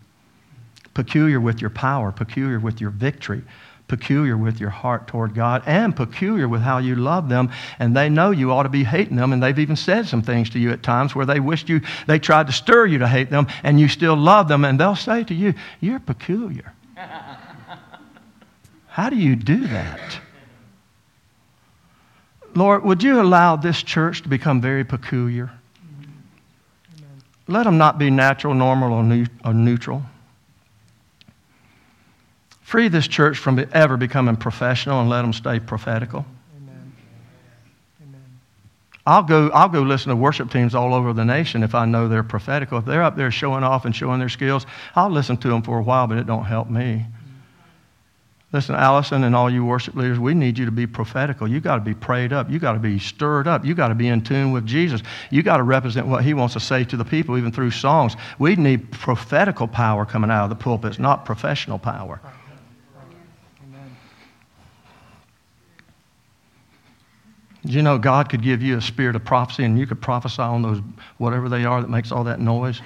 Peculiar with your power, peculiar with your victory, peculiar with your heart toward God, and peculiar with how you love them. And they know you ought to be hating them, and they've even said some things to you at times where they wished you, they tried to stir you to hate them, and you still love them, and they'll say to you, You're peculiar. How do you do that? Lord, would you allow this church to become very peculiar? Let them not be natural, normal, or, neutral. Free this church from ever becoming professional and let them stay prophetical. Amen. I'll go, I'll go listen to worship teams all over the nation if I know they're prophetical. If they're up there showing off and showing their skills, I'll listen to them for a while, but it don't help me. Listen, Allison and all you worship leaders, we need you to be prophetical. You got to be prayed up. You got to be stirred up. You got to be in tune with Jesus. You got to represent what he wants to say to the people, even through songs. We need prophetical power coming out of the pulpits, not professional power. Do you know God could give you a spirit of prophecy and you could prophesy on those, whatever they are that makes all that noise?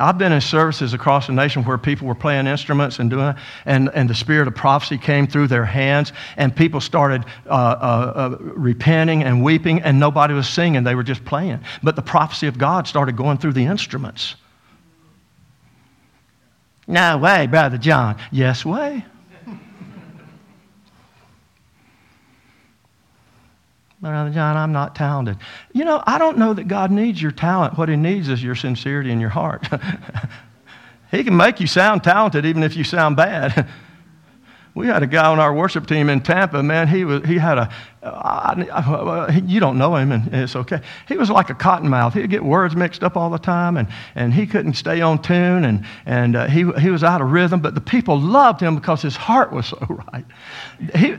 I've been in services across the nation where people were playing instruments and doing, and, and the spirit of prophecy came through their hands, and people started uh, uh, uh, repenting and weeping, and nobody was singing; they were just playing. But the prophecy of God started going through the instruments. No way, brother Jon. Yes way. Brother Jon, I'm not talented. You know, I don't know that God needs your talent. What He needs is your sincerity in your heart. he can make you sound talented even if you sound bad. we had a guy on our worship team in Tampa, man. He, was, he had a, uh, you don't know him, and it's okay. He was like a cottonmouth. He'd get words mixed up all the time, and, and he couldn't stay on tune, and, and uh, he, he was out of rhythm, but the people loved him because his heart was so right. He,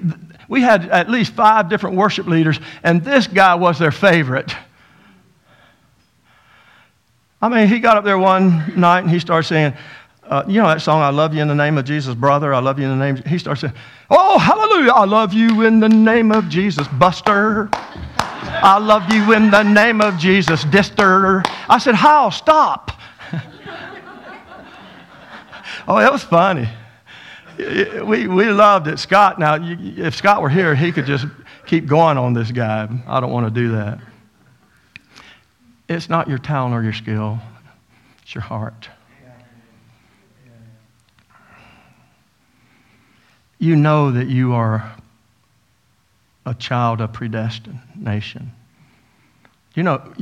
we had at least five different worship leaders, and this guy was their favorite. I mean, he got up there one night and he started saying, uh, you know that song, I love you in the name of Jesus, brother. I love you in the name. He starts saying, Oh, hallelujah. I love you in the name of Jesus, Buster. I love you in the name of Jesus, Dister. I said, How? Stop. oh, that was funny we, we loved it. Scott, now, if Scott were here, he could just keep going on this guy. I don't want to do that. It's not your talent or your skill, it's your heart. You know that you are a child of predestination. You know,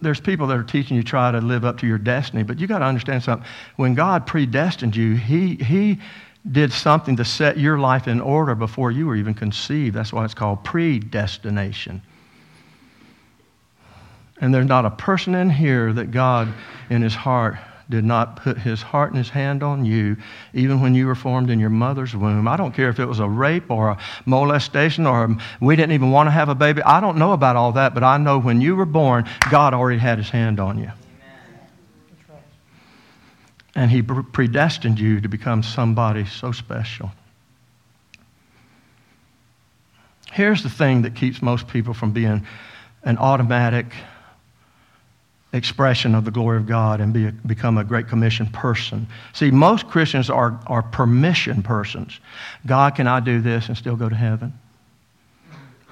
there's people that are teaching you try to live up to your destiny, but you got to understand something. When God predestined you, He, he did something to set your life in order before you were even conceived. That's why it's called predestination. And there's not a person in here that God, in his heart, did not put his heart and his hand on you, even when you were formed in your mother's womb. I don't care if it was a rape or a molestation or we didn't even want to have a baby. I don't know about all that, but I know when you were born, God already had his hand on you and He predestined you to become somebody so special. Here's the thing that keeps most people from being an automatic expression of the glory of God and be a, become a Great Commission person. See, most Christians are, are permission persons. God, can I do this and still go to heaven?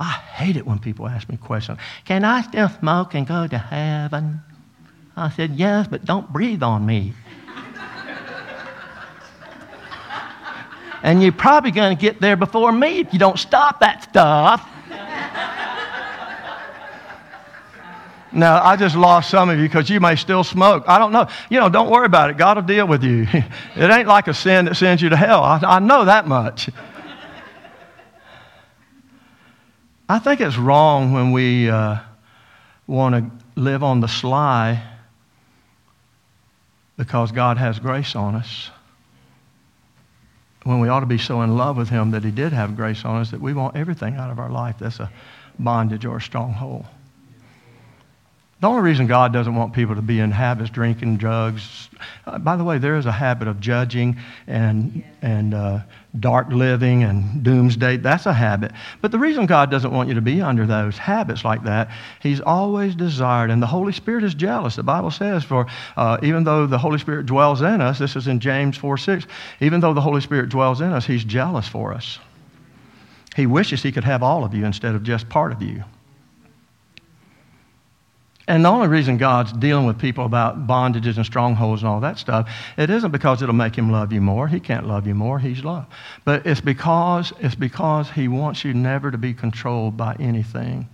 I hate it when people ask me questions. Can I still smoke and go to heaven? I said, Yes, but don't breathe on me. and you're probably going to get there before me if you don't stop that stuff. Now, I just lost some of you because you may still smoke. I don't know. You know, don't worry about it. God will deal with you. It ain't like a sin that sends you to hell. I, I know that much. I think it's wrong when we uh, want to live on the sly because God has grace on us when we ought to be so in love with Him that He did have grace on us that we want everything out of our life that's a bondage or a stronghold. The only reason God doesn't want people to be in habits, drinking, drugs. Uh, by the way, there is a habit of judging and, and uh, dark living and doomsday. That's a habit. But the reason God doesn't want you to be under those habits like that, He's always desired, and the Holy Spirit is jealous. The Bible says, for uh, even though the Holy Spirit dwells in us, this is in James 4 6, even though the Holy Spirit dwells in us, He's jealous for us. He wishes He could have all of you instead of just part of you. And the only reason God's dealing with people about bondages and strongholds and all that stuff, it isn't because it'll make him love you more. He can't love you more. He's love. But it's because, it's because he wants you never to be controlled by anything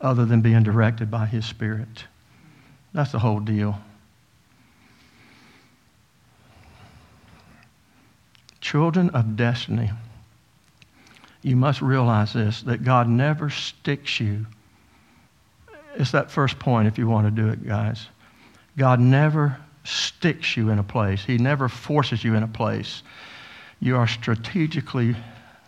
other than being directed by his spirit. That's the whole deal. Children of destiny, you must realize this that God never sticks you it's that first point if you want to do it, guys. God never sticks you in a place, He never forces you in a place. You are strategically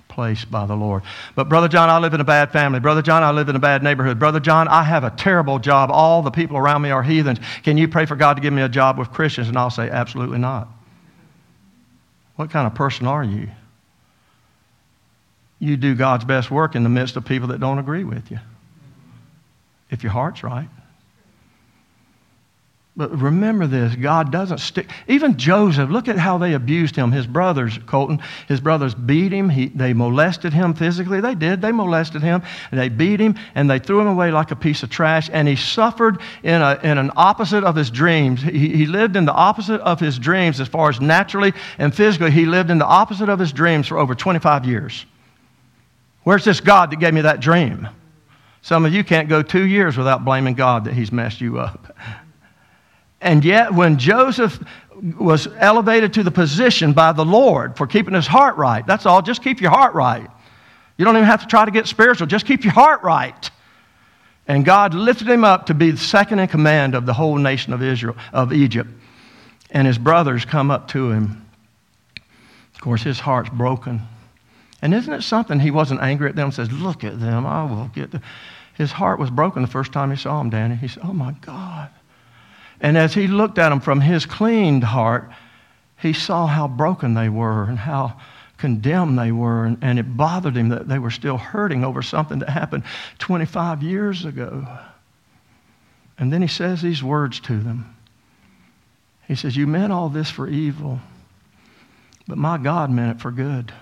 placed by the Lord. But, Brother Jon, I live in a bad family. Brother Jon, I live in a bad neighborhood. Brother Jon, I have a terrible job. All the people around me are heathens. Can you pray for God to give me a job with Christians? And I'll say, Absolutely not. What kind of person are you? You do God's best work in the midst of people that don't agree with you. If your heart's right. But remember this God doesn't stick. Even Joseph, look at how they abused him. His brothers, Colton, his brothers beat him. He, they molested him physically. They did. They molested him. They beat him and they threw him away like a piece of trash. And he suffered in, a, in an opposite of his dreams. He, he lived in the opposite of his dreams as far as naturally and physically. He lived in the opposite of his dreams for over 25 years. Where's this God that gave me that dream? Some of you can't go two years without blaming God that he's messed you up. And yet, when Joseph was elevated to the position by the Lord for keeping his heart right, that's all, just keep your heart right. You don't even have to try to get spiritual, just keep your heart right. And God lifted him up to be the second in command of the whole nation of Israel, of Egypt. And his brothers come up to him. Of course, his heart's broken. And isn't it something? He wasn't angry at them, says, Look at them, I will get them. His heart was broken the first time he saw them, Danny. He said, Oh my God. And as he looked at them from his cleaned heart, he saw how broken they were and how condemned they were. And, and it bothered him that they were still hurting over something that happened 25 years ago. And then he says these words to them. He says, You meant all this for evil, but my God meant it for good.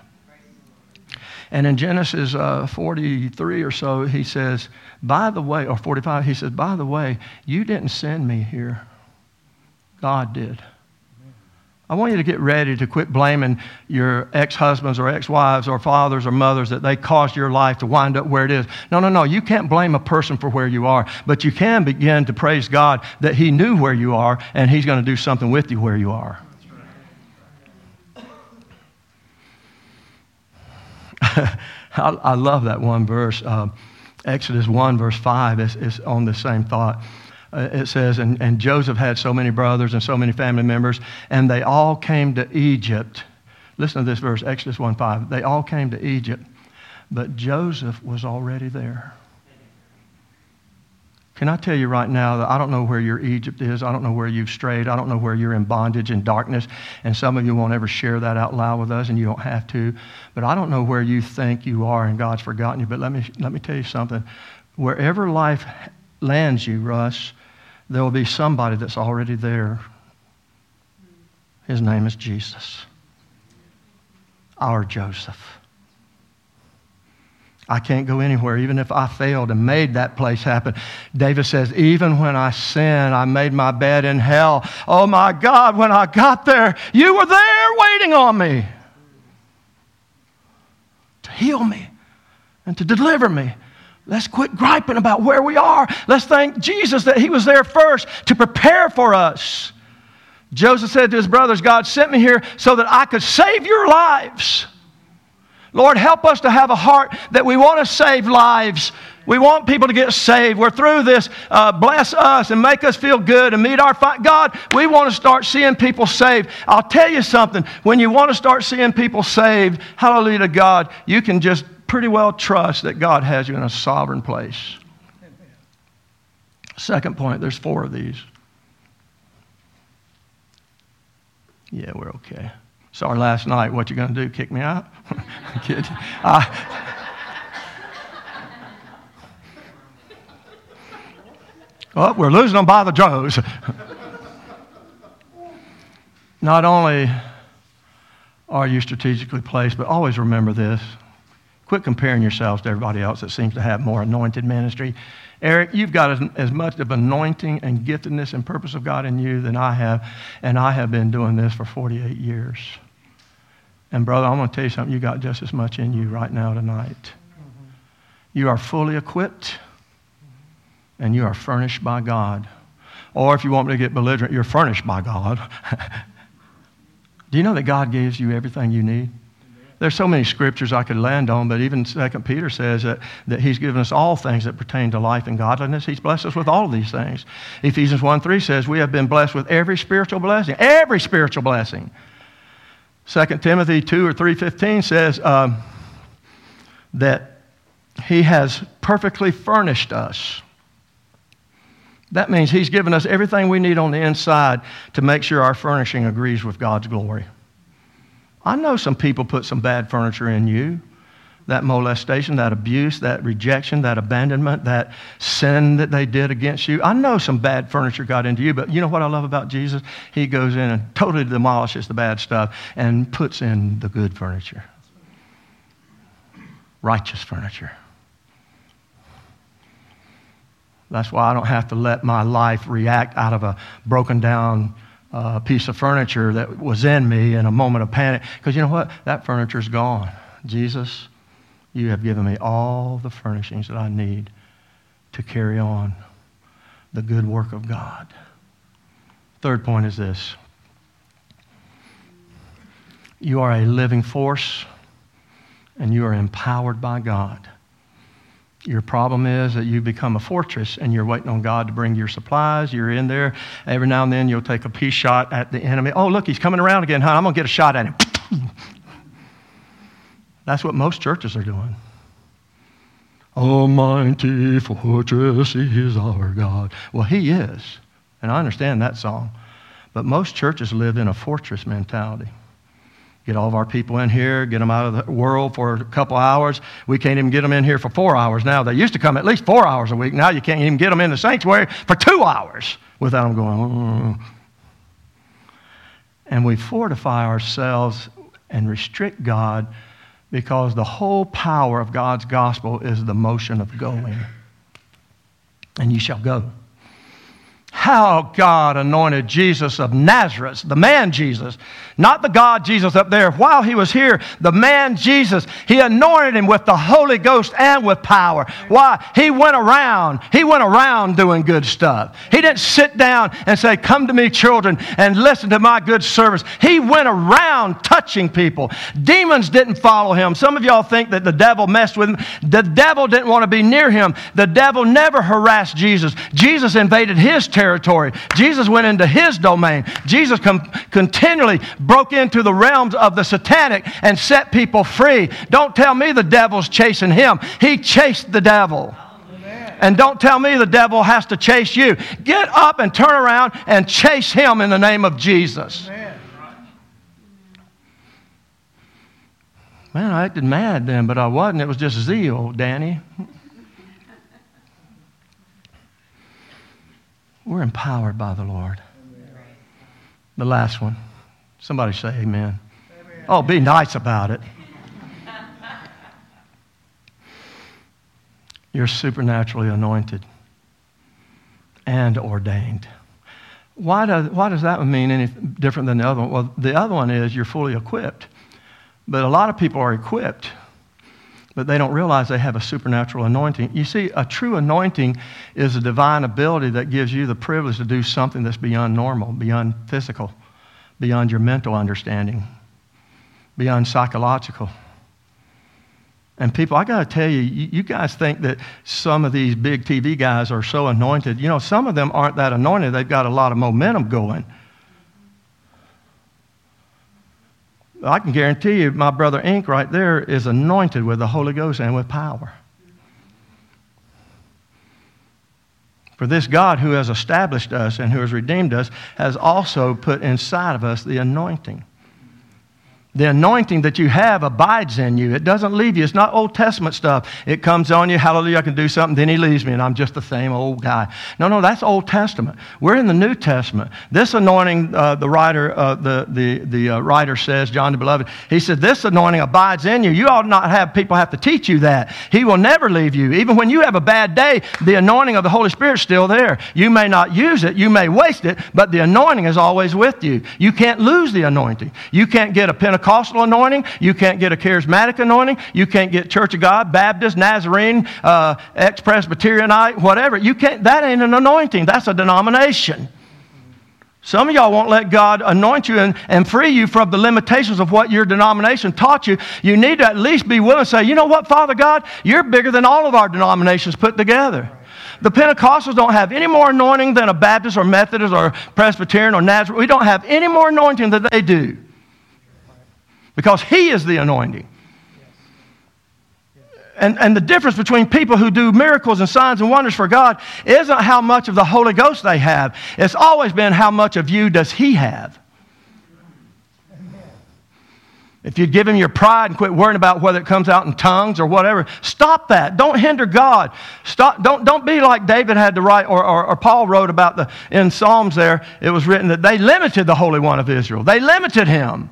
And in Genesis uh, 43 or so, he says, By the way, or 45, he says, By the way, you didn't send me here. God did. I want you to get ready to quit blaming your ex husbands or ex wives or fathers or mothers that they caused your life to wind up where it is. No, no, no. You can't blame a person for where you are, but you can begin to praise God that He knew where you are and He's going to do something with you where you are. I, I, love that one verse. Uh, Exodus 1, verse 5 is, is on the same thought uh, it says, and, and Joseph had so many brothers and so many family members, and they all came to Egypt. Listen to this verse, Exodus 1 5. They all came to Egypt, but Joseph was already there. Can I tell you right now that I don't know where your Egypt is. I don't know where you've strayed. I don't know where you're in bondage and darkness. And some of you won't ever share that out loud with us, and you don't have to. But I don't know where you think you are and God's forgotten you. But let me, let me tell you something. Wherever life lands you, Russ, there will be somebody that's already there. His name is Jesus, our Joseph. I can't go anywhere, even if I failed and made that place happen. David says, Even when I sinned, I made my bed in hell. Oh my God, when I got there, you were there waiting on me to heal me and to deliver me Let's quit griping about where we are. Let's thank Jesus that He was there first to prepare for us. Joseph said to his brothers, God sent me here so that I could save your lives. Lord, help us to have a heart that we want to save lives. We want people to get saved. We're through this. Uh, bless us and make us feel good and meet our fight. God, we want to start seeing people saved. I'll tell you something. When you want to start seeing people saved, hallelujah to God, you can just pretty well trust that God has you in a sovereign place. Second point, there's four of these. Yeah, we're okay. Sorry, last night. What you going to do? Kick me out? Kid. I, well, we're losing them by the droves. Not only are you strategically placed, but always remember this Quit comparing yourselves to everybody else that seems to have more anointed ministry. Eric, you've got as, as, much of anointing and giftedness and purpose of God in you than I have, and I have been doing this for 48 years. And, brother, I'm going to tell you something. You got just as much in you right now tonight. You are fully equipped, and you are furnished by God. Or if you want me to get belligerent, you're furnished by God. Do you know that God gives you everything you need? There's so many scriptures I could land on, but even Second Peter says that, that he's given us all things that pertain to life and godliness. He's blessed us with all of these things. Ephesians 1 3 says we have been blessed with every spiritual blessing, every spiritual blessing. 2 Timothy 2 or 3.15 says um, that he has perfectly furnished us. That means he's given us everything we need on the inside to make sure our furnishing agrees with God's glory. I know some people put some bad furniture in you. That molestation, that abuse, that rejection, that abandonment, that sin that they did against you. I know some bad furniture got into you, but you know what I love about Jesus? He goes in and totally demolishes the bad stuff and puts in the good furniture righteous furniture. That's why I don't have to let my life react out of a broken down uh, piece of furniture that was in me in a moment of panic. Because you know what? That furniture's gone. Jesus, you have given me all the furnishings that I need to carry on the good work of God. Third point is this you are a living force and you are empowered by God. Your problem is that you become a fortress and you're waiting on God to bring your supplies. You're in there. Every now and then you'll take a peace shot at the enemy. Oh, look, he's coming around again, huh? I'm going to get a shot at him. That's what most churches are doing. Almighty fortress is our God. Well, he is. And I understand that song. But most churches live in a fortress mentality. Get all of our people in here, get them out of the world for a couple hours. We can't even get them in here for four hours now. They used to come at least four hours a week. Now you can't even get them in the sanctuary for two hours without them going, mm. And we fortify ourselves and restrict God because the whole power of God's gospel is the motion of going. And you shall go how God anointed Jesus of Nazareth, the man Jesus, not the God Jesus up there. While he was here, the man Jesus, he anointed him with the Holy Ghost and with power. Why? He went around, he went around doing good stuff. He didn't sit down and say, Come to me, children, and listen to my good service. He went around touching people. Demons didn't follow him. Some of y'all think that the devil messed with him. The devil didn't want to be near him. The devil never harassed Jesus. Jesus invaded his territory territory. Jesus went into his domain. Jesus com- continually broke into the realms of the satanic and set people free. Don't tell me the devil's chasing him, he chased the devil. And don't tell me the devil has to chase you. Get up and turn around and chase him in the name of Jesus. Man, I acted mad then, but I wasn't. It was just zeal, Danny. We're empowered by the Lord. The last one. Somebody say amen. amen. Oh, be nice about it. You're supernaturally anointed and ordained. Why does, why does that mean any different than the other one? Well, the other one is you're fully equipped. But a lot of people are equipped but they don't realize they have a supernatural anointing. You see, a true anointing is a divine ability that gives you the privilege to do something that's beyond normal, beyond physical, beyond your mental understanding, beyond psychological. And people, I got to tell you, you guys think that some of these big TV guys are so anointed. You know, some of them aren't that anointed, they've got a lot of momentum going. I can guarantee you, my brother Ink right there is anointed with the Holy Ghost and with power. For this God who has established us and who has redeemed us has also put inside of us the anointing. The anointing that you have abides in you. It doesn't leave you. It's not Old Testament stuff. It comes on you, hallelujah, I can do something, then he leaves me, and I'm just the same old guy. No, no, that's Old Testament. We're in the New Testament. This anointing, uh, the writer, uh, the, the, the uh, writer says, John the Beloved, he said, This anointing abides in you. You ought not have people have to teach you that. He will never leave you. Even when you have a bad day, the anointing of the Holy Spirit is still there. You may not use it, you may waste it, but the anointing is always with you. You can't lose the anointing. You can't get a Pentecostal Pentecostal anointing. You can't get a charismatic anointing. You can't get Church of God, Baptist, Nazarene, uh, ex Presbyterianite, whatever. You can't, that ain't an anointing. That's a denomination. Some of y'all won't let God anoint you and, and free you from the limitations of what your denomination taught you. You need to at least be willing to say, you know what, Father God, you're bigger than all of our denominations put together. The Pentecostals don't have any more anointing than a Baptist or Methodist or Presbyterian or Nazarene. We don't have any more anointing than they do because He is the anointing. And, and the difference between people who do miracles and signs and wonders for God isn't how much of the Holy Ghost they have. It's always been how much of you does He have. If you'd give him your pride and quit worrying about whether it comes out in tongues or whatever, stop that. Don't hinder God. Stop, don't, don't be like David had to write, or, or, or Paul wrote about the, in Psalms there, it was written that they limited the Holy One of Israel. They limited him.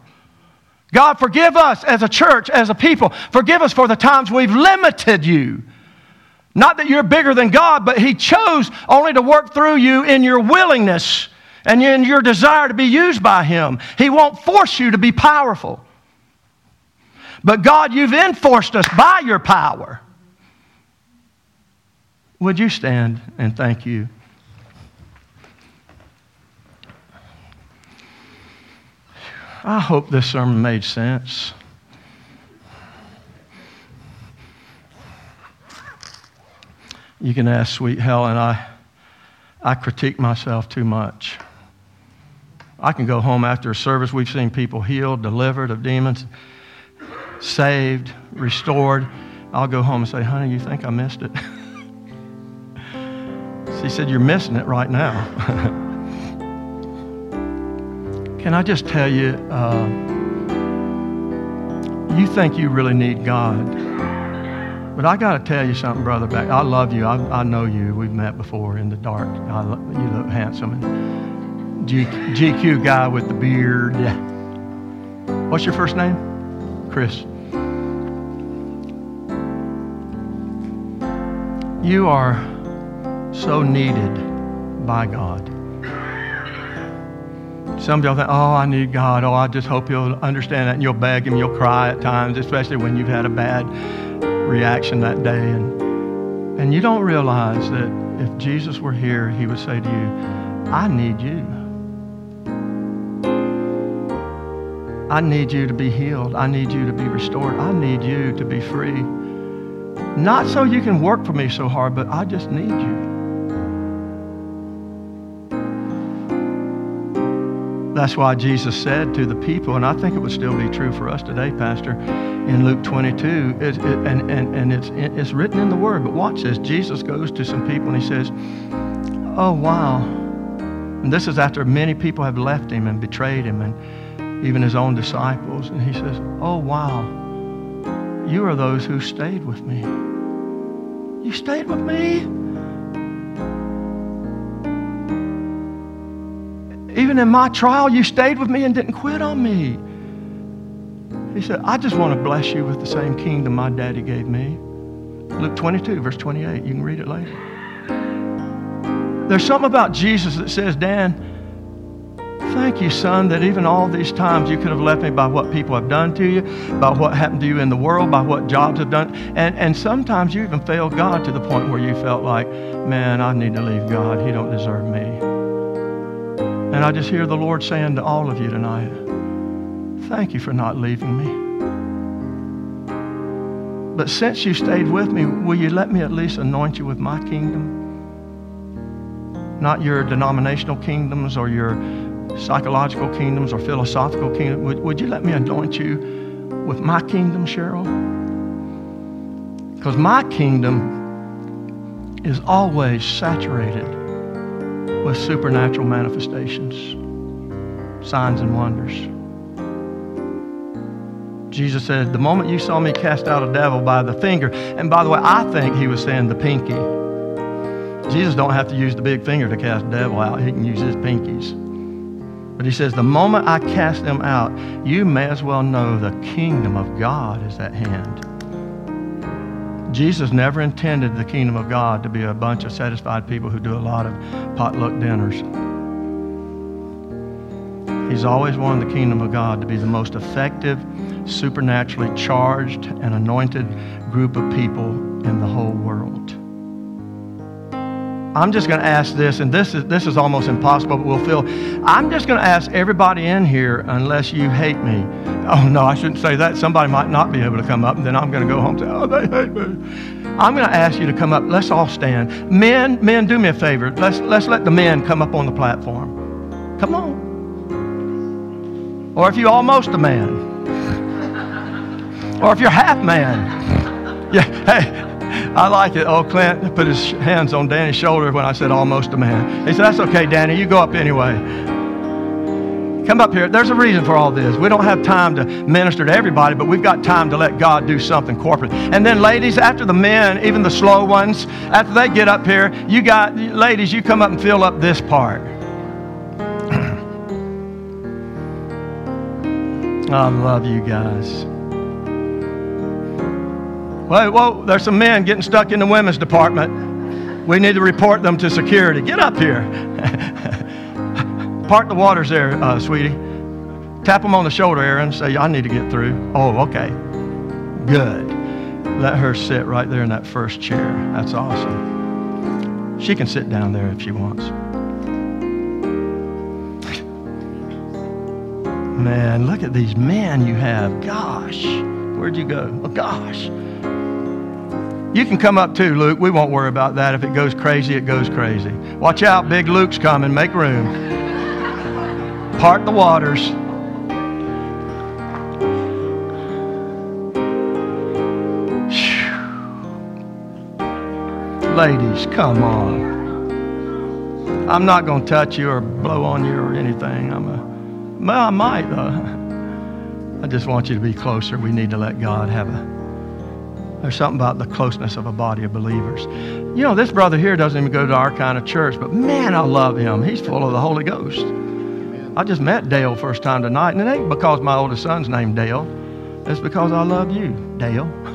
God, forgive us as a church, as a people. Forgive us for the times we've limited you. Not that you're bigger than God, but He chose only to work through you in your willingness and in your desire to be used by Him. He won't force you to be powerful. But God, you've enforced us by your power. Would you stand and thank you? I hope this sermon made sense. You can ask sweet Helen, I, I critique myself too much. I can go home after a service. We've seen people healed, delivered of demons, saved, restored. I'll go home and say, honey, you think I missed it? she said, You're missing it right now. Can I just tell you, uh, you think you really need God. But I got to tell you something, brother. Back, I love you. I, I know you. We've met before in the dark. I, you look handsome. And G, GQ guy with the beard. What's your first name? Chris. You are so needed by God. Some of y'all think, oh, I need God. Oh, I just hope He'll understand that. And you'll beg Him, you'll cry at times, especially when you've had a bad reaction that day. And, and you don't realize that if Jesus were here, He would say to you, I need you. I need you to be healed. I need you to be restored. I need you to be free. Not so you can work for me so hard, but I just need you. That's why Jesus said to the people, and I think it would still be true for us today, Pastor, in Luke 22, it, it, and, and, and it's, it's written in the Word, but watch this. Jesus goes to some people and he says, Oh, wow. And this is after many people have left him and betrayed him, and even his own disciples. And he says, Oh, wow. You are those who stayed with me. You stayed with me? Even in my trial, you stayed with me and didn't quit on me. He said, I just want to bless you with the same kingdom my daddy gave me. Luke 22, verse 28. You can read it later. There's something about Jesus that says, Dan, thank you, son, that even all these times you could have left me by what people have done to you, by what happened to you in the world, by what jobs have done. And, and sometimes you even failed God to the point where you felt like, man, I need to leave God. He don't deserve me. And I just hear the Lord saying to all of you tonight, thank you for not leaving me. But since you stayed with me, will you let me at least anoint you with my kingdom? Not your denominational kingdoms or your psychological kingdoms or philosophical kingdoms. Would, would you let me anoint you with my kingdom, Cheryl? Because my kingdom is always saturated with supernatural manifestations, signs, and wonders. Jesus said, The moment you saw me cast out a devil by the finger, and by the way, I think he was saying the pinky. Jesus don't have to use the big finger to cast the devil out. He can use his pinkies. But he says, the moment I cast them out, you may as well know the kingdom of God is at hand. Jesus never intended the kingdom of God to be a bunch of satisfied people who do a lot of potluck dinners. He's always wanted the kingdom of God to be the most effective, supernaturally charged, and anointed group of people in the whole world. I'm just going to ask this, and this is, this is almost impossible, but we'll feel. I'm just going to ask everybody in here, unless you hate me. Oh, no, I shouldn't say that. Somebody might not be able to come up, and then I'm going to go home and say, oh, they hate me. I'm going to ask you to come up. Let's all stand. Men, men, do me a favor. Let's, let's let the men come up on the platform. Come on. Or if you're almost a man. or if you're half man. Yeah, hey, I like it. Oh, Clint put his hands on Danny's shoulder when I said almost a man. He said, That's okay, Danny. You go up anyway. Come up here. There's a reason for all this. We don't have time to minister to everybody, but we've got time to let God do something corporate. And then, ladies, after the men, even the slow ones, after they get up here, you got, ladies, you come up and fill up this part. I love you guys. Whoa, whoa, there's some men getting stuck in the women's department. We need to report them to security. Get up here. Part the waters there, uh, sweetie. Tap them on the shoulder, Aaron. Say, I need to get through. Oh, okay. Good. Let her sit right there in that first chair. That's awesome. She can sit down there if she wants. Man, look at these men you have. Gosh, where'd you go? Oh, gosh. You can come up too, Luke. We won't worry about that. If it goes crazy, it goes crazy. Watch out, big Luke's coming. Make room. Part the waters. Ladies, come on. I'm not going to touch you or blow on you or anything. I'm a, well, I might, though. I just want you to be closer. We need to let God have a there's something about the closeness of a body of believers. You know, this brother here doesn't even go to our kind of church, but man, I love him. He's full of the Holy Ghost. I just met Dale first time tonight, and it ain't because my oldest son's named Dale. It's because I love you, Dale.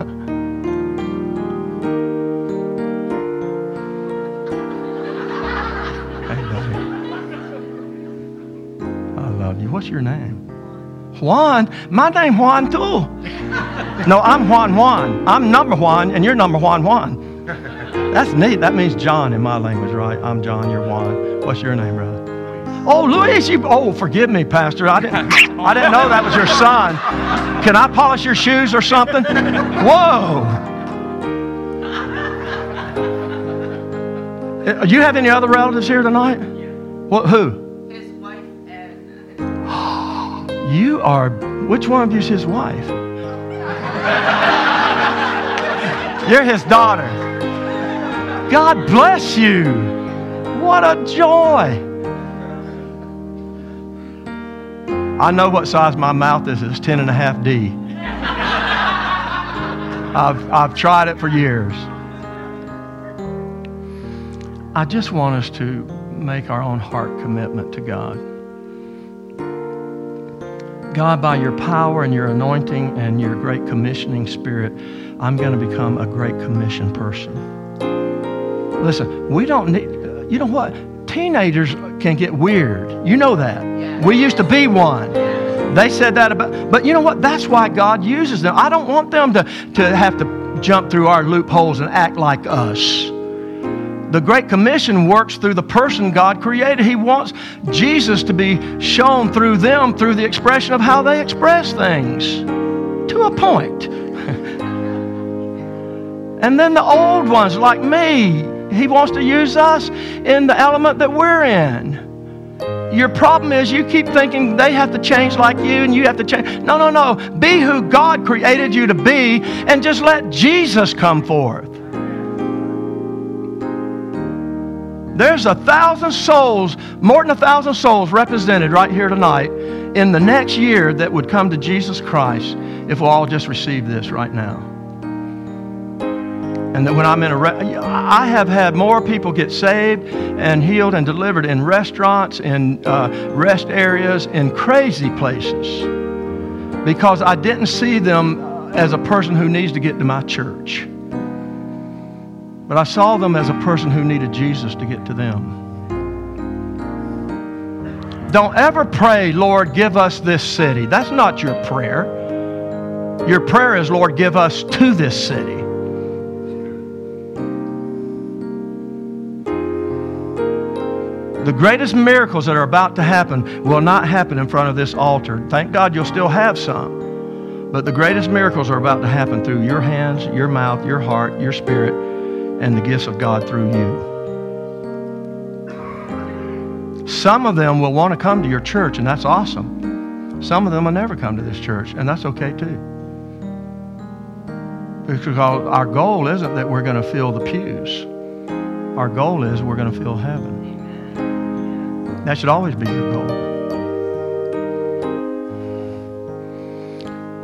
hey, buddy. I love you. What's your name? Juan. My name Juan too. No, I'm Juan Juan. I'm number Juan, and you're number Juan Juan. That's neat. That means John in my language, right? I'm John, you're Juan. What's your name, brother? Oh, Luis, you. Oh, forgive me, Pastor. I didn't. I didn't know that was your son. Can I polish your shoes or something? Whoa. Do you have any other relatives here tonight? What? Who? His wife and. You are. Which one of you is his wife? You're his daughter. God bless you. What a joy. I know what size my mouth is. It's 10 and a half D. I've, I've tried it for years. I just want us to make our own heart commitment to God. God, by your power and your anointing and your great commissioning spirit, I'm going to become a great commission person. Listen, we don't need, you know what? Teenagers can get weird. You know that. We used to be one. They said that about, but you know what? That's why God uses them. I don't want them to, to have to jump through our loopholes and act like us. The Great Commission works through the person God created. He wants Jesus to be shown through them through the expression of how they express things to a point. and then the old ones, like me, He wants to use us in the element that we're in. Your problem is you keep thinking they have to change like you and you have to change. No, no, no. Be who God created you to be and just let Jesus come forth. There's a thousand souls, more than a thousand souls represented right here tonight in the next year that would come to Jesus Christ if we'll all just receive this right now. And that when I'm in a, re- I have had more people get saved and healed and delivered in restaurants, in uh, rest areas, in crazy places because I didn't see them as a person who needs to get to my church. But I saw them as a person who needed Jesus to get to them. Don't ever pray, Lord, give us this city. That's not your prayer. Your prayer is, Lord, give us to this city. The greatest miracles that are about to happen will not happen in front of this altar. Thank God you'll still have some. But the greatest miracles are about to happen through your hands, your mouth, your heart, your spirit, and the gifts of God through you. Some of them will want to come to your church, and that's awesome. Some of them will never come to this church, and that's okay too. Because our goal isn't that we're going to fill the pews. Our goal is we're going to fill heaven. That should always be your goal.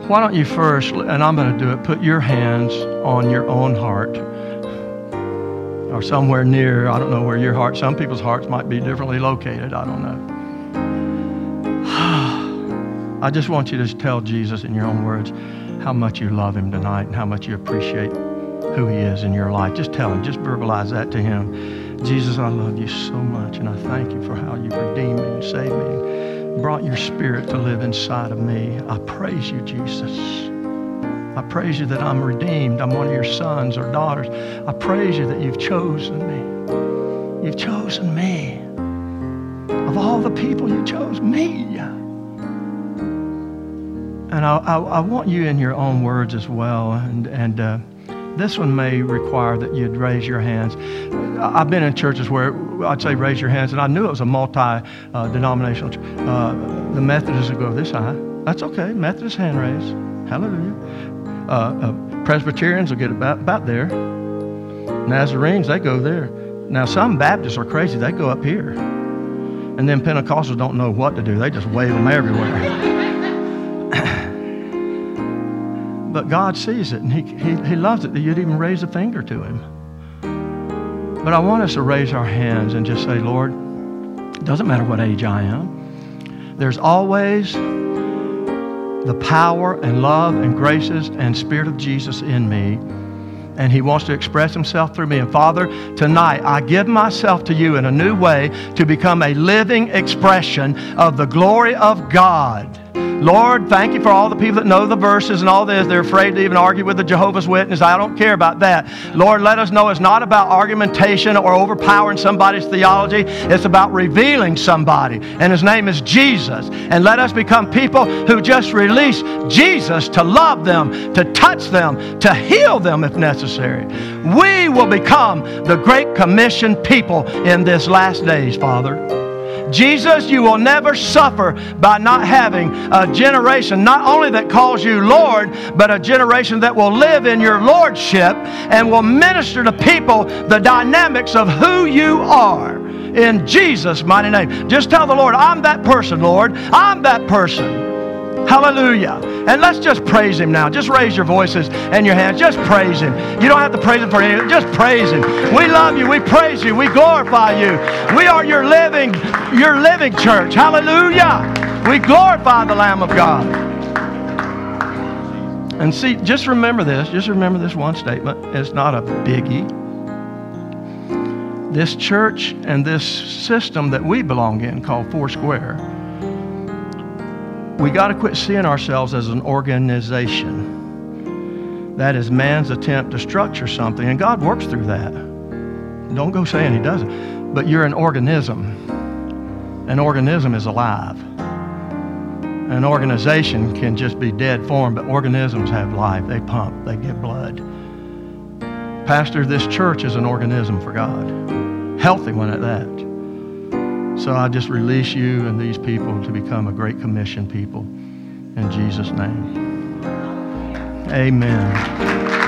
Why don't you first, and I'm going to do it, put your hands on your own heart or somewhere near, I don't know where your heart, some people's hearts might be differently located. I don't know. I just want you to tell Jesus in your own words how much you love him tonight and how much you appreciate who he is in your life. Just tell him, just verbalize that to him. Jesus, I love you so much, and I thank you for how you've redeemed me and saved me and brought your spirit to live inside of me. I praise you, Jesus. I praise you that I'm redeemed. I'm one of your sons or daughters. I praise you that you've chosen me. You've chosen me. Of all the people, you chose me. And I, I, I want you in your own words as well. And, and uh, this one may require that you'd raise your hands. I've been in churches where I'd say raise your hands, and I knew it was a multi uh, denominational church. Uh, the Methodists would go this high. That's okay. Methodist hand raise. Hallelujah. Uh, uh, Presbyterians will get about, about there. Nazarenes, they go there. Now, some Baptists are crazy. They go up here. And then Pentecostals don't know what to do. They just wave them everywhere. but God sees it, and he, he, he loves it that you'd even raise a finger to Him. But I want us to raise our hands and just say, Lord, it doesn't matter what age I am. There's always the power and love and graces and spirit of Jesus in me. And he wants to express himself through me. And Father, tonight I give myself to you in a new way to become a living expression of the glory of God. Lord, thank you for all the people that know the verses and all this. They're afraid to even argue with the Jehovah's Witness. I don't care about that. Lord, let us know it's not about argumentation or overpowering somebody's theology. It's about revealing somebody. And his name is Jesus. And let us become people who just release Jesus to love them, to touch them, to heal them if necessary. We will become the Great Commission people in this last days, Father. Jesus, you will never suffer by not having a generation, not only that calls you Lord, but a generation that will live in your Lordship and will minister to people the dynamics of who you are. In Jesus' mighty name. Just tell the Lord, I'm that person, Lord. I'm that person. Hallelujah. And let's just praise Him now. Just raise your voices and your hands. Just praise Him. You don't have to praise Him for anything. Just praise Him. We love you. We praise you. We glorify you. We are your living, your living church. Hallelujah. We glorify the Lamb of God. And see, just remember this. Just remember this one statement. It's not a biggie. This church and this system that we belong in called Foursquare we got to quit seeing ourselves as an organization. That is man's attempt to structure something, and God works through that. Don't go saying He doesn't. But you're an organism. An organism is alive. An organization can just be dead form, but organisms have life. They pump, they give blood. Pastor, this church is an organism for God, healthy one at that. So I just release you and these people to become a great commission people in Jesus' name. Amen.